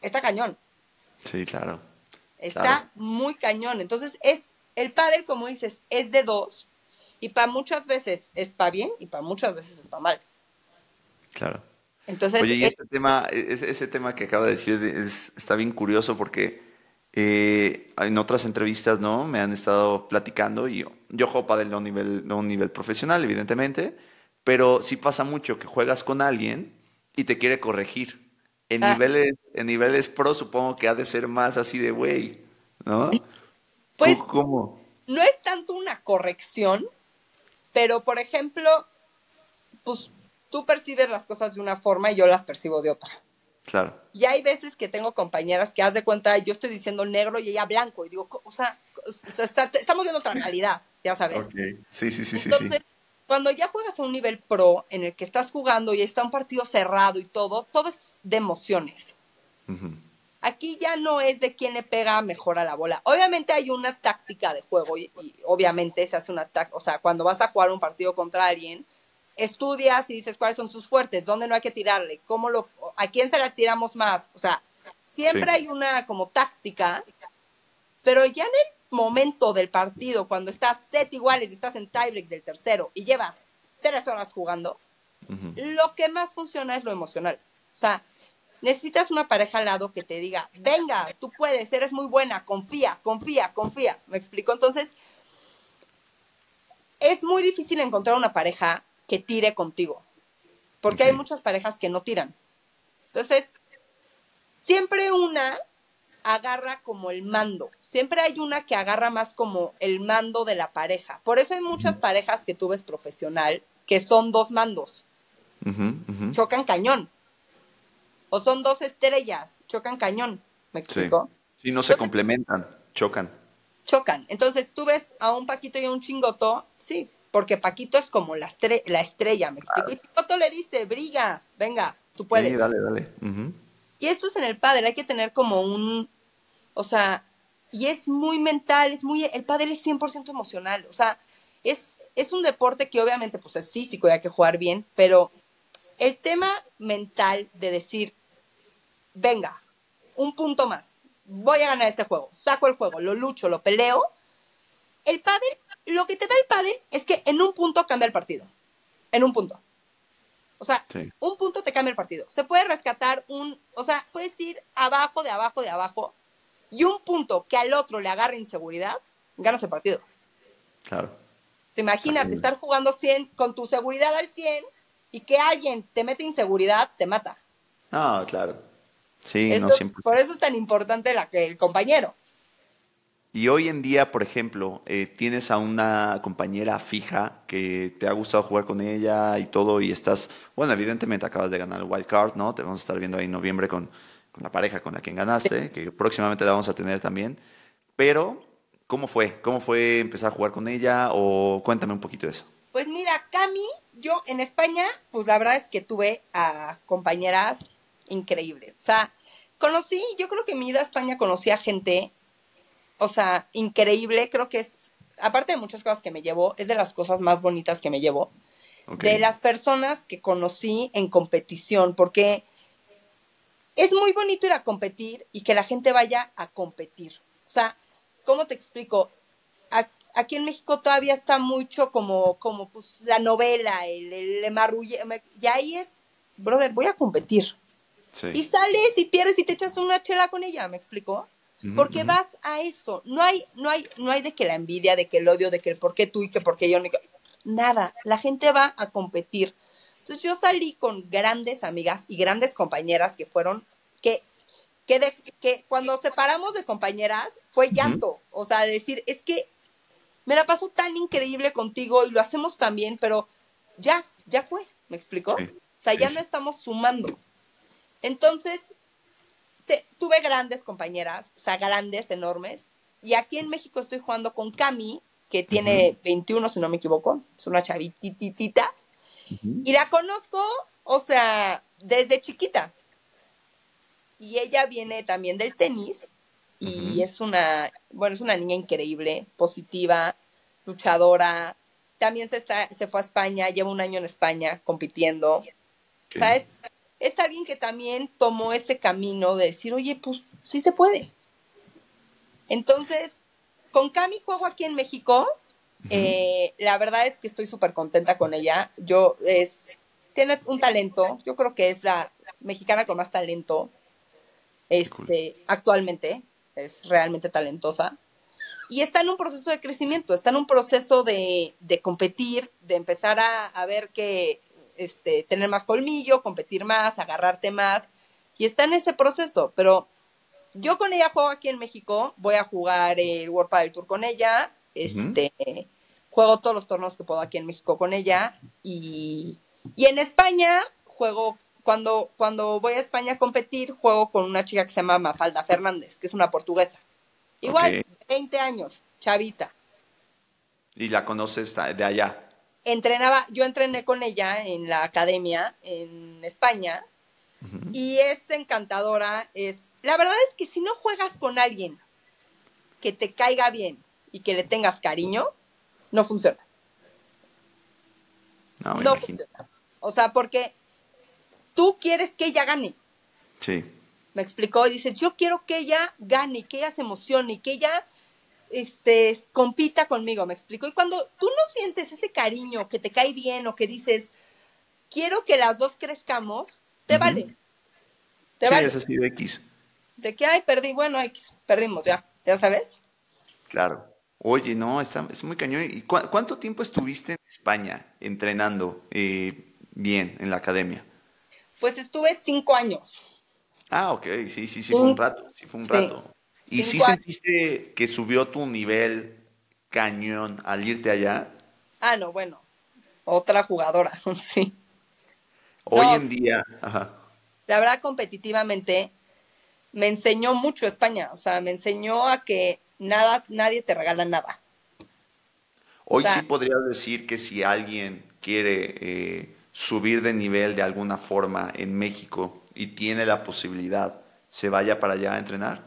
está cañón. Sí, claro. Está muy cañón. Entonces, es el padre, como dices, es de dos. Y para muchas veces es para bien y para muchas veces es para mal. Claro. Entonces, Oye, y este tema, ese, tema que acaba de decir está bien curioso porque eh, en otras entrevistas, ¿no? Me han estado platicando y yo, yo juego padel a un nivel, no un nivel profesional, evidentemente, pero sí pasa mucho que juegas con alguien y te quiere corregir. En, ah. niveles, en niveles pro supongo que ha de ser más así de güey, ¿no? Pues ¿Cómo? no es tanto una corrección, pero por ejemplo, pues tú percibes las cosas de una forma y yo las percibo de otra. Claro. Y hay veces que tengo compañeras que haz de cuenta, yo estoy diciendo negro y ella blanco, y digo, o sea, estamos viendo otra realidad, ya sabes. Sí, sí, sí, sí, sí cuando ya juegas a un nivel pro en el que estás jugando y está un partido cerrado y todo, todo es de emociones. Aquí ya no es de quién le pega mejor a la bola. Obviamente hay una táctica de juego y, obviamente se hace una táctica, o sea, cuando vas a jugar un partido contra alguien, estudias y dices cuáles son sus fuertes, dónde no hay que tirarle, cómo lo, a quién se la tiramos más. O sea, siempre hay una como táctica, pero ya en el momento del partido, cuando estás set iguales y estás en tiebreak del tercero y llevas tres horas jugando, lo que más funciona es lo emocional. O sea, necesitas una pareja al lado que te diga, venga, tú puedes, eres muy buena, confía, confía, confía. ¿Me explico? Entonces, es muy difícil encontrar una pareja que tire contigo, porque hay muchas parejas que no tiran. Entonces, siempre una agarra como el mando. Siempre hay una que agarra más como el mando de la pareja. Por eso hay muchas parejas que tú ves profesional que son dos mandos. Chocan cañón. O son dos estrellas, chocan cañón. ¿Me explico? Sí, no se complementan, chocan. Chocan. Entonces tú ves a un Paquito y a un Chingoto, sí, porque Paquito es como la, la estrella, ¿me explico? Y Chingoto le dice, briga, venga, tú puedes. Sí, dale, dale. Y esto es en el padre, hay que tener como un, o sea, y es muy mental, es muy, el padre es 100% emocional, o sea, es, es un deporte que obviamente pues es físico y hay que jugar bien, pero el tema mental de decir, venga, un punto más, voy a ganar este juego, saco el juego, lo lucho, lo peleo, el padre, lo que te da el padre es que en un punto cambia el partido, en un punto. O sea, un punto te cambia el partido. Se puede rescatar un, o sea, puedes ir abajo, de abajo, de abajo, y un punto que al otro le agarre inseguridad, ganas el partido. Claro. Te imaginas estar jugando 100 con tu seguridad al 100 y que alguien te mete inseguridad, te mata. Ah, claro. Sí, no siempre. Por eso es tan importante la que el compañero. Y hoy en día, por ejemplo, eh, tienes a una compañera fija que te ha gustado jugar con ella y todo, y estás, bueno, evidentemente acabas de ganar el wild card, ¿no? Te vamos a estar viendo ahí en noviembre con, la pareja con la que ganaste, que próximamente la vamos a tener también. Pero, ¿cómo fue? ¿Cómo fue empezar a jugar con ella? O cuéntame un poquito de eso. Pues mira, Cami, yo en España, pues la verdad es que tuve a compañeras increíble. O sea, conocí, yo creo que mi ida a España conocí a gente, o sea, increíble, creo que es, aparte de muchas cosas que me llevo, es de las cosas más bonitas que me llevo, de las personas que conocí en competición, porque es muy bonito ir a competir y que la gente vaya a competir. O sea, ¿cómo te explico? Aquí en México todavía está mucho como, como pues, la novela, el, el, marrulle, y ahí es, brother, voy a competir. Y sales y pierdes y te echas una chela con ella, ¿me explico? Porque vas a eso. No hay, no hay, no hay de que la envidia, de que el odio, de que el por qué tú y que por qué yo. Nada. La gente va a competir. Entonces yo salí con grandes amigas y grandes compañeras que fueron, que, que, de, que cuando separamos de compañeras fue llanto. O sea, decir, es que me la paso tan increíble contigo y lo hacemos tan bien, pero ya, ya fue. ¿Me explicó? O sea, ya no estamos sumando. Entonces, tuve grandes compañeras, o sea, grandes, enormes. Y aquí en México estoy jugando con Cami, que tiene 21, si no me equivoco. Es una chavititita. Y la conozco, o sea, desde chiquita. Y ella viene también del tenis. Y es una, bueno, es una niña increíble, positiva, luchadora. También se, está, se fue a España, lleva un año en España compitiendo. O sea, es, es alguien que también tomó ese camino de decir, oye, pues sí se puede. Entonces, con Cami juego aquí en México. Eh, la verdad es que estoy súper contenta con ella. Yo es, tiene un talento, yo creo que es la mexicana con más talento este, actualmente, es realmente talentosa. Y está en un proceso de crecimiento, está en un proceso de, de competir, de empezar a, a ver que este, tener más colmillo, competir más, agarrarte más. Y está en ese proceso, pero yo con ella juego aquí en México, voy a jugar el World Padel Tour con ella, este, juego todos los torneos que puedo aquí en México con ella y, en España juego, cuando, cuando voy a España a competir, juego con una chica que se llama Mafalda Fernández, que es una portuguesa. Igual, 20 años, chavita. ¿Y la conoces de allá? entrenaba, yo entrené con ella en la academia en España y es encantadora, es, la verdad es que si no juegas con alguien que te caiga bien y que le tengas cariño, no funciona. No, funciona. O sea, porque tú quieres que ella gane. Sí. Me explicó, dice, yo quiero que ella gane, que ella se emocione, que ella este, compita conmigo, me explico. Y cuando tú no sientes ese cariño que te cae bien o que dices, quiero que las dos crezcamos, te vale. Te sí, es así de X. De que, ay, perdí, bueno, X, perdimos, ya, ya sabes. Claro. Oye, no, está, es muy cañón. ¿Y cuánto tiempo estuviste en España entrenando eh, bien en la academia? Pues estuve cinco años. Ah, ok, sí, sí, sí, fue un rato, sí, fue un rato. ¿Y si sentiste que subió tu nivel cañón al irte allá? Ah, no, bueno, otra jugadora, sí. Hoy en día, ajá. La verdad, competitivamente, me enseñó mucho España, o sea, me enseñó a que nada, nadie te regala nada. Hoy sí podrías decir que si alguien quiere eh, subir de nivel de alguna forma en México y tiene la posibilidad, se vaya para allá a entrenar.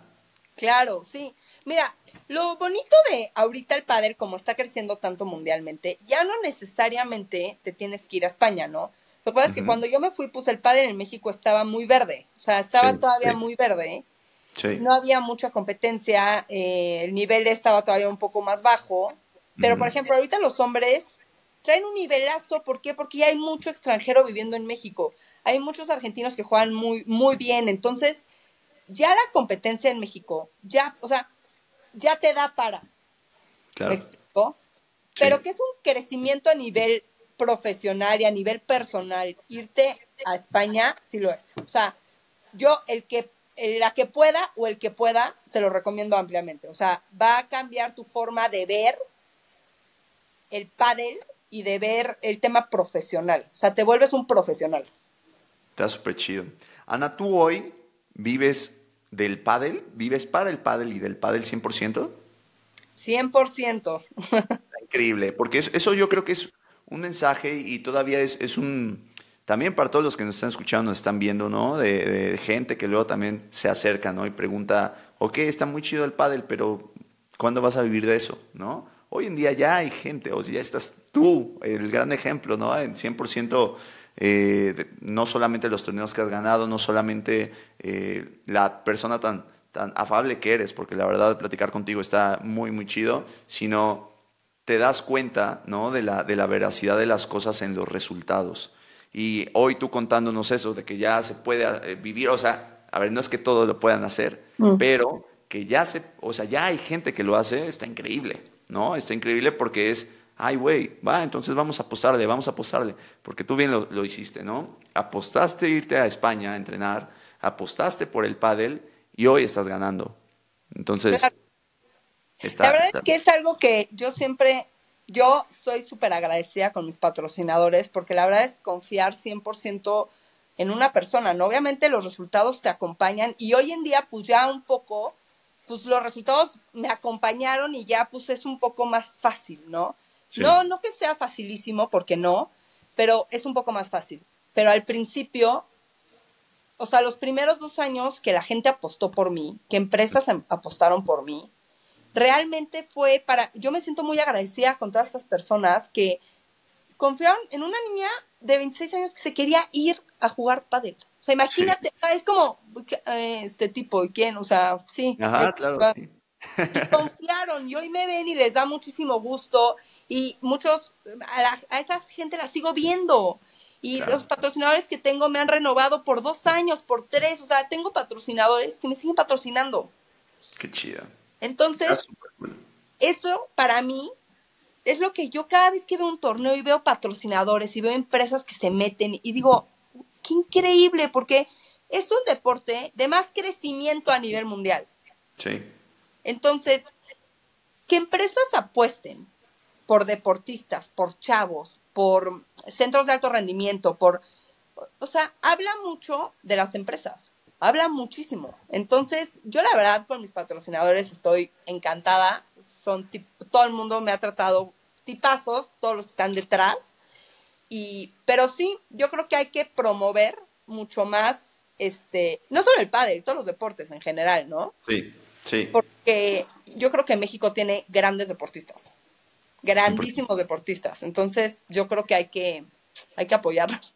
Claro, sí. Mira, lo bonito de ahorita el padre, como está creciendo tanto mundialmente, ya no necesariamente te tienes que ir a España, ¿no? Lo que pasa es que cuando yo me fui, pues el padre en México estaba muy verde, o sea, estaba todavía muy verde. Sí. No había mucha competencia, eh, el nivel estaba todavía un poco más bajo. Pero, por ejemplo, ahorita los hombres traen un nivelazo, ¿por qué? Porque ya hay mucho extranjero viviendo en México. Hay muchos argentinos que juegan muy, muy bien. Entonces, ya la competencia en México, ya, o sea, ya te da para. Claro. ¿Me explico? Pero que es un crecimiento a nivel profesional y a nivel personal. Irte a España, sí lo es. O sea, yo, el que, la que pueda o el que pueda, se lo recomiendo ampliamente. O sea, va a cambiar tu forma de ver el pádel y de ver el tema profesional. O sea, te vuelves un profesional. Está súper chido. Ana, tú hoy vives del pádel? ¿Vives para el pádel y del pádel 100%? 100%. Increíble, porque eso, yo creo que es un mensaje y todavía es, un, también para todos los que nos están escuchando, nos están viendo, ¿no? De, gente que luego también se acerca, ¿no? Y pregunta, ok, está muy chido el pádel, pero ¿cuándo vas a vivir de eso, ¿no? Hoy en día ya hay gente, o ya estás tú, el gran ejemplo, ¿no? En 100%, eh, no solamente los torneos que has ganado, no solamente eh, la persona tan, tan afable que eres, porque la verdad platicar contigo está muy, muy chido, sino te das cuenta, ¿no? De la, de la veracidad de las cosas en los resultados. Y hoy tú contándonos eso, de que ya se puede eh, vivir, o sea, a ver, no es que todos lo puedan hacer, mm. pero que ya se, o sea, ya hay gente que lo hace, está increíble, ¿no? Está increíble porque es, ay, güey, va, entonces vamos a apostarle, vamos a apostarle, porque tú bien lo, hiciste, ¿no? Apostaste irte a España a entrenar, apostaste por el pádel y hoy estás ganando. Entonces, está, la verdad es que es algo que yo siempre yo estoy súper agradecida con mis patrocinadores porque la verdad es confiar 100% en una persona, ¿no? Obviamente los resultados te acompañan y hoy en día pues ya un poco, pues los resultados me acompañaron y ya pues es un poco más fácil, ¿no? No, no que sea facilísimo, porque no, pero es un poco más fácil. Pero al principio, o sea, los primeros dos años que la gente apostó por mí, que empresas apostaron por mí, realmente fue para, yo me siento muy agradecida con todas estas personas que confiaron en una niña de 26 años que se quería ir a jugar pádel. O sea, imagínate, es como eh, este tipo, ¿y quién? O sea, sí. Ajá, claro. Y confiaron y hoy me ven y les da muchísimo gusto y muchos, a, esa gente la sigo viendo. Y los patrocinadores que tengo me han renovado por dos años, por tres. O sea, tengo patrocinadores que me siguen patrocinando. Qué chido. Entonces, eso para mí es lo que yo cada vez que veo un torneo y veo patrocinadores y veo empresas que se meten y digo, qué increíble, porque es un deporte de más crecimiento a nivel mundial. Sí. Entonces, que empresas apuesten por deportistas, por chavos, por centros de alto rendimiento, por... O sea, habla mucho de las empresas habla muchísimo. Entonces, yo la verdad con mis patrocinadores estoy encantada. Son todo el mundo me ha tratado tipazos, todos los que están detrás. Y, pero sí, yo creo que hay que promover mucho más, este, no solo el pádel, todos los deportes en general, ¿no? Sí, sí. Porque yo creo que México tiene grandes deportistas, grandísimos deportistas. Entonces, yo creo que hay que, hay que apoyarlos.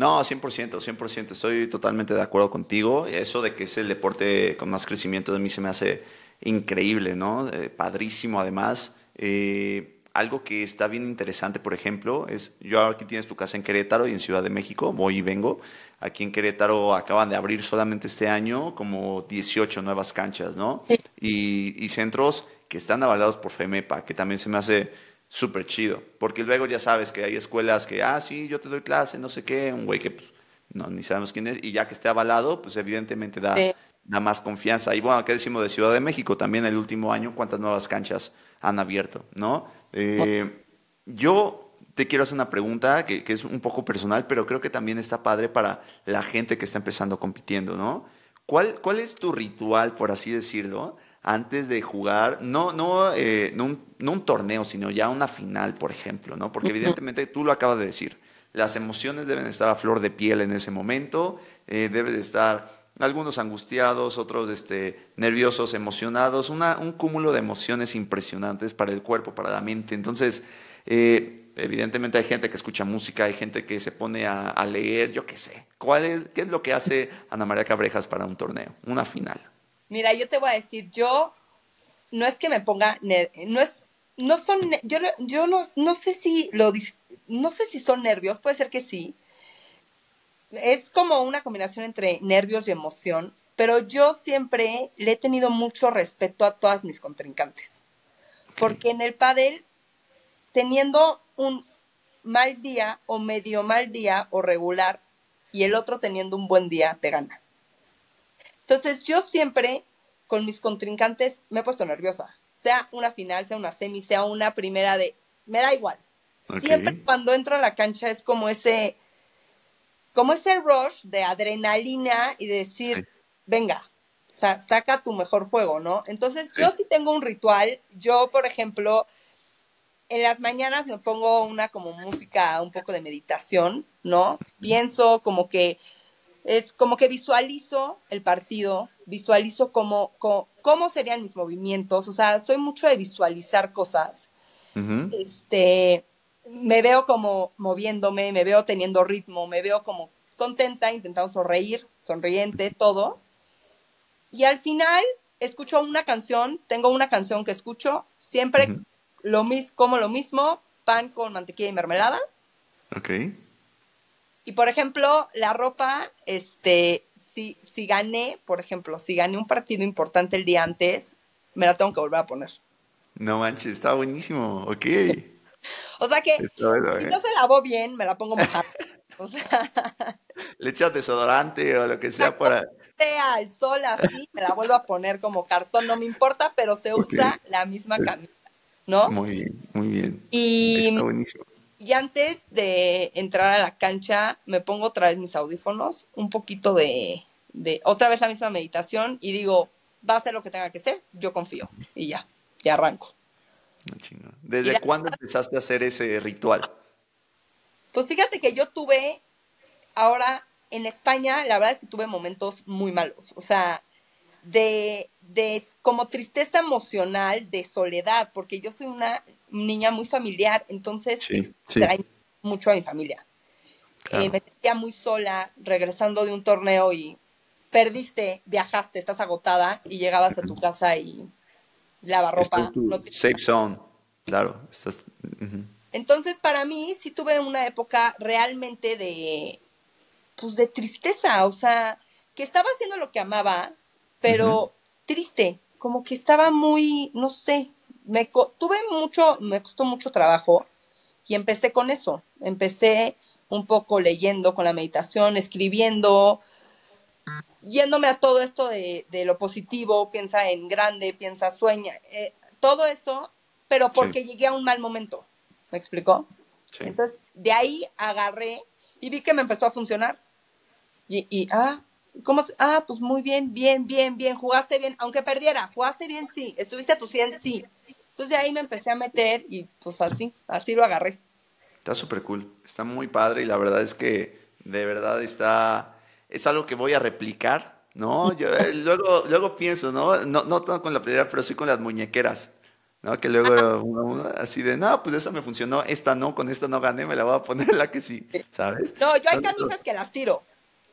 No, 100%, 100%. Estoy totalmente de acuerdo contigo. Eso de que es el deporte con más crecimiento de mí se me hace increíble, ¿no? Eh, padrísimo además. Eh, algo que está bien interesante, por ejemplo, es, yo aquí tienes tu casa en Querétaro y en Ciudad de México, voy y vengo. Aquí en Querétaro acaban de abrir solamente este año como 18 nuevas canchas, ¿no? Y, y centros que están avalados por FEMEPA, que también se me hace súper chido. Porque luego ya sabes que hay escuelas que, ah, sí, yo te doy clase, no sé qué, un güey que pues, no, ni sabemos quién es, y ya que esté avalado, pues evidentemente da, da más confianza. Y bueno, ¿qué decimos de Ciudad de México? También el último año, ¿cuántas nuevas canchas han abierto? ¿No? Eh, yo te quiero hacer una pregunta que, que, es un poco personal, pero creo que también está padre para la gente que está empezando compitiendo, ¿no? ¿Cuál, cuál es tu ritual, por así decirlo? Antes de jugar, no, no, eh, no, un, torneo, sino ya una final, por ejemplo, ¿no? Porque evidentemente tú lo acabas de decir, las emociones deben estar a flor de piel en ese momento, eh, debe de estar algunos angustiados, otros este, nerviosos, emocionados, una, un cúmulo de emociones impresionantes para el cuerpo, para la mente. Entonces, eh, evidentemente hay gente que escucha música, hay gente que se pone a, a leer, yo qué sé. ¿Cuál es, ¿Qué es lo que hace Ana María Cabrejas para un torneo, una final? Mira, yo te voy a decir, yo no es que me ponga, no es, no son, yo, yo no, no sé si lo, no sé si son nervios, puede ser que sí. Es como una combinación entre nervios y emoción, pero yo siempre le he tenido mucho respeto a todas mis contrincantes. Porque en el pádel, teniendo un mal día o medio mal día o regular y el otro teniendo un buen día, te gana. Entonces yo siempre con mis contrincantes me he puesto nerviosa, sea una final, sea una semi, sea una primera de, me da igual. Siempre cuando entro a la cancha es como ese, como ese rush de adrenalina y de decir, venga, o sea, saca tu mejor juego, ¿no? Entonces yo sí tengo un ritual, yo por ejemplo, en las mañanas me pongo una como música, un poco de meditación, ¿no? Pienso como que es como que visualizo el partido, visualizo cómo, cómo, serían mis movimientos, o sea, soy mucho de visualizar cosas. Este, me veo como moviéndome, me veo teniendo ritmo, me veo como contenta, intentando sonreír, sonriente, todo. Y al final escucho una canción, tengo una canción que escucho, siempre lo mismo, como lo mismo, pan con mantequilla y mermelada. Ok. Y por ejemplo, la ropa, este, si, si gané, por ejemplo, si gané un partido importante el día antes, me la tengo que volver a poner. No manches, está buenísimo, ok. o sea que si no se lavó bien, me la pongo mojada. o sea... Le echas desodorante o lo que sea para... Sea el sol así, me la vuelvo a poner como cartón, no me importa, pero se usa la misma camisa, ¿no? Muy bien, muy bien. Y, Está buenísimo. Y antes de entrar a la cancha, me pongo otra vez mis audífonos, un poquito de, de otra vez la misma meditación y digo, va a ser lo que tenga que ser, yo confío. Y ya, ya arranco. ¿Desde cuándo empezaste a hacer ese ritual? Pues fíjate que yo tuve, ahora en España, la verdad es que tuve momentos muy malos. O sea, de, de como tristeza emocional, de soledad, porque yo soy una niña muy familiar, entonces sí, mucho a mi familia. Eh, me sentía muy sola, regresando de un torneo y perdiste, viajaste, estás agotada y llegabas a tu casa y lava ropa. safe zone, claro. Entonces, para mí, sí tuve una época realmente de, pues, de tristeza, o sea, que estaba haciendo lo que amaba, pero triste, como que estaba muy, no sé, me tuve mucho, me costó mucho trabajo y empecé con eso. Empecé un poco leyendo con la meditación, escribiendo, yéndome a todo esto de, lo positivo, piensa en grande, piensa, sueña, eh, todo eso, pero porque llegué a un mal momento. ¿Me explicó? Entonces, de ahí agarré y vi que me empezó a funcionar. Y, y ah, ¿cómo? Ah, pues muy bien, bien, bien, bien, jugaste bien, aunque perdiera, jugaste bien, sí, estuviste a tu 100, sí, entonces de ahí me empecé a meter y pues así, así lo agarré. Está súper cool, está muy padre y la verdad es que de verdad está, es algo que voy a replicar, ¿no? Yo eh, luego, luego pienso, ¿no? ¿no? No tanto con la primera, pero sí con las muñequeras. ¿no? Que luego así de, no, pues esa me funcionó, esta no, con esta no gané, me la voy a poner la que sí, ¿sabes? No, yo hay camisas que las tiro.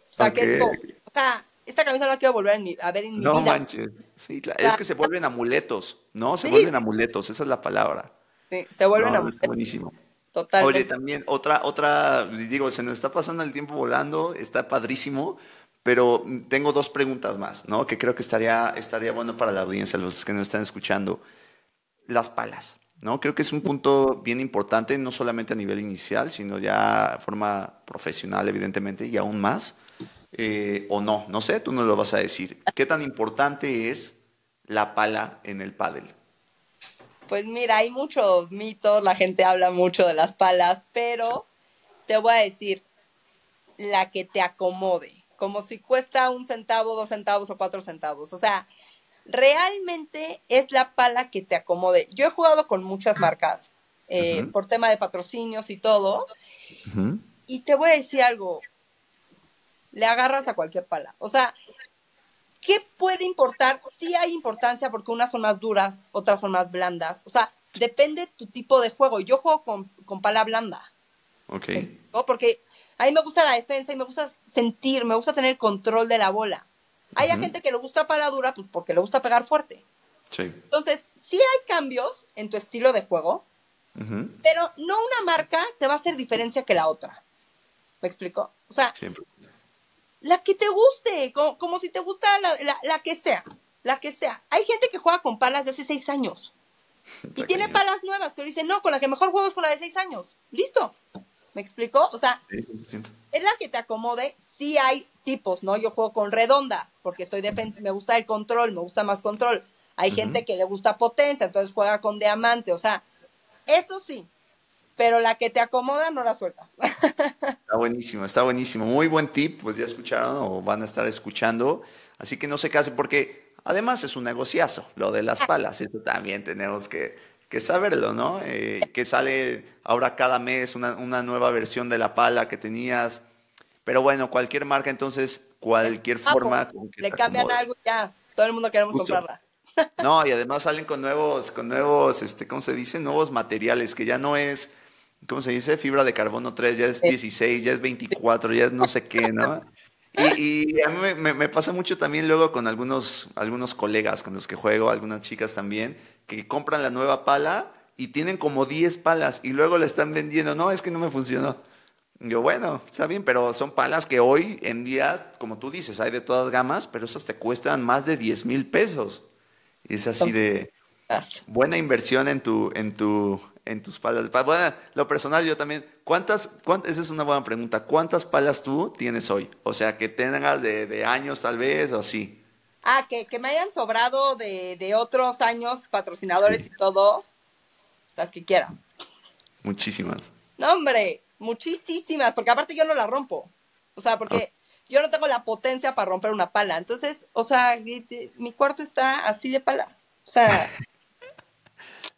O sea, que o sea, esta camisa no la quiero volver a ver en mi vida. No manches. Sí, claro. Es que se vuelven amuletos, ¿no? Se vuelven amuletos, esa es la palabra. Sí, se vuelven amuletos. Está buenísimo. Totalmente. Oye, también otra, otra, digo, se nos está pasando el tiempo volando, está padrísimo, pero tengo dos preguntas más, ¿no? Que creo que estaría, estaría bueno para la audiencia, los que nos están escuchando. Las palas, ¿no? Creo que es un punto bien importante, no solamente a nivel inicial, sino ya de forma profesional, evidentemente, y aún más eh, o no, no sé, tú no lo vas a decir. ¿Qué tan importante es la pala en el pádel? Pues mira, hay muchos mitos, la gente habla mucho de las palas, pero te voy a decir la que te acomode, como si cuesta un centavo, dos centavos o cuatro centavos. O sea, realmente es la pala que te acomode. Yo he jugado con muchas marcas eh, por tema de patrocinios y todo. Y te voy a decir algo, le agarras a cualquier pala. O sea, ¿qué puede importar? Sí hay importancia porque unas son más duras, otras son más blandas. O sea, depende tu tipo de juego. Yo juego con, pala blanda. Ok. Porque a mí me gusta la defensa y me gusta sentir, me gusta tener control de la bola. Hay gente que le gusta pala dura, pues porque le gusta pegar fuerte. Sí. Entonces, sí hay cambios en tu estilo de juego, pero no una marca te va a hacer diferencia que la otra. ¿Me explico? O sea, Siempre la que te guste, como, si te gusta la, que sea, la que sea. Hay gente que juega con palas de hace seis años y tiene palas nuevas, pero dice, no, con la que mejor juego es con la de seis años. Listo. ¿Me explico? O sea, es la que te acomode. Sí hay tipos, ¿no? Yo juego con redonda porque soy defensa, me gusta el control, me gusta más control. Hay gente que le gusta potencia, entonces juega con diamante. O sea, eso sí, pero la que te acomoda no la sueltas. Está buenísimo, está buenísimo. Muy buen tip, pues ya escucharon o van a estar escuchando. Así que no se casen porque además es un negociazo, lo de las palas. Eso también tenemos que, que saberlo, ¿no? Eh, que sale ahora cada mes una, una, nueva versión de la pala que tenías. Pero bueno, cualquier marca, entonces, cualquier forma. le cambian algo ya. Todo el mundo queremos comprarla. No, y además salen con nuevos, con nuevos, este, ¿cómo se dice? Nuevos materiales, que ya no es, ¿cómo se dice? Fibra de carbono 3, ya es 16, ya es 24, ya es no sé qué, ¿no? Y, a mí me, pasa mucho también luego con algunos, algunos colegas con los que juego, algunas chicas también, que compran la nueva pala y tienen como 10 palas y luego la están vendiendo. No, es que no me funcionó. Yo, bueno, está bien, pero son palas que hoy en día, como tú dices, hay de todas gamas, pero esas te cuestan más de 10 mil pesos. Y es así de buena inversión en tu, en tu, en tus palas. Bueno, lo personal yo también. ¿Cuántas, cuántas, esa es una buena pregunta. ¿Cuántas palas tú tienes hoy? O sea, que tengas de, años tal vez o así. Ah, que, que me hayan sobrado de, de otros años, patrocinadores y todo. Las que quieras. Muchísimas. No, hombre, muchísimas, porque aparte yo no la rompo. O sea, porque yo no tengo la potencia para romper una pala. Entonces, o sea, mi cuarto está así de palas. O sea.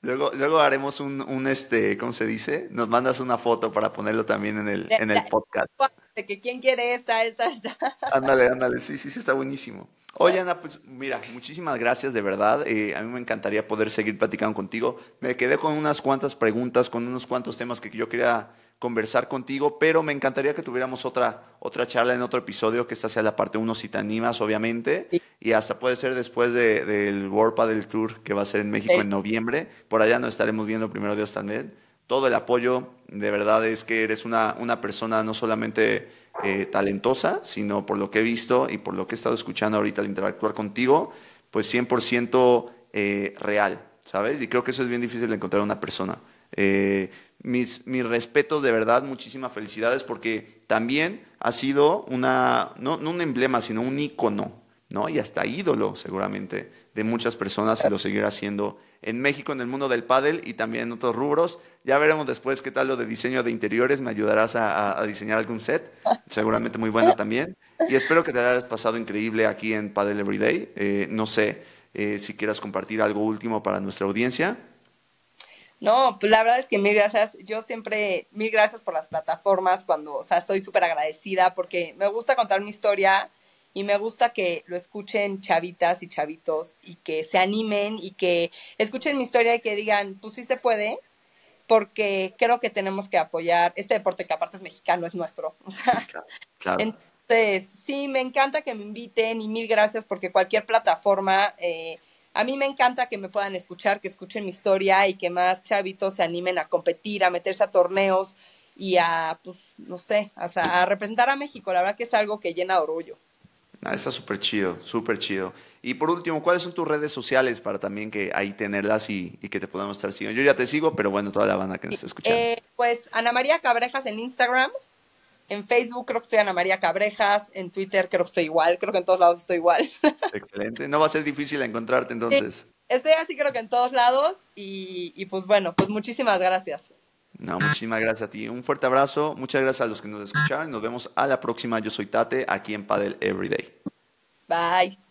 Luego, luego haremos un, un, este, ¿cómo se dice? Nos mandas una foto para ponerlo también en el, en el podcast. De que quién quiere esta, esta, esta. Ándale, ándale, sí, sí, sí, está buenísimo. Oye, Ana, pues mira, muchísimas gracias de verdad. Eh, a mí me encantaría poder seguir platicando contigo. Me quedé con unas cuantas preguntas, con unos cuantos temas que yo quería conversar contigo, pero me encantaría que tuviéramos otra, otra charla en otro episodio, que esta sea la parte uno si te animas, obviamente, y hasta puede ser después del World Padel Tour que va a ser en México en noviembre. Por allá nos estaremos viendo primero Dios también. Todo el apoyo, de verdad es que eres una, una persona no solamente eh, talentosa, sino por lo que he visto y por lo que he estado escuchando ahorita al interactuar contigo, pues 100% eh, real, ¿sabes? Y creo que eso es bien difícil de encontrar una persona. Eh, mis, mis respetos, de verdad, muchísimas felicidades porque también ha sido una, no, un emblema, sino un ícono, ¿no? Y hasta ídolo, seguramente, de muchas personas y lo seguirá siendo en México, en el mundo del pádel y también en otros rubros. Ya veremos después qué tal lo de diseño de interiores. Me ayudarás a, diseñar algún set, seguramente muy bueno también. Y espero que te hayas pasado increíble aquí en Padel Everyday. Eh, no sé eh, si quieras compartir algo último para nuestra audiencia. No, pues la verdad es que mil gracias. Yo siempre, mil gracias por las plataformas cuando, o sea, estoy súper agradecida porque me gusta contar mi historia y me gusta que lo escuchen chavitas y chavitos y que se animen y que escuchen mi historia y que digan, pues sí se puede, porque creo que tenemos que apoyar este deporte que aparte es mexicano, es nuestro. Entonces, sí, me encanta que me inviten y mil gracias porque cualquier plataforma... Eh, a mí me encanta que me puedan escuchar, que escuchen mi historia y que más chavitos se animen a competir, a meterse a torneos y a, pues, no sé, a, representar a México. La verdad que es algo que llena de orgullo. Ah, está súper chido, súper chido. Y por último, ¿cuáles son tus redes sociales para también que ahí tenerlas y, que te podamos estar siguiendo? Yo ya te sigo, pero bueno, toda la banda que nos está escuchando. Eh, pues Ana María Cabrejas en Instagram, en Facebook creo que estoy Ana María Cabrejas, en Twitter creo que estoy igual, creo que en todos lados estoy igual. Excelente, no va a ser difícil encontrarte entonces. estoy así creo que en todos lados y, pues bueno, pues muchísimas gracias. No, muchísimas gracias a ti. Un fuerte abrazo, muchas gracias a los que nos escucharon. Nos vemos a la próxima. Yo soy Tate, aquí en Padel Everyday. Bye.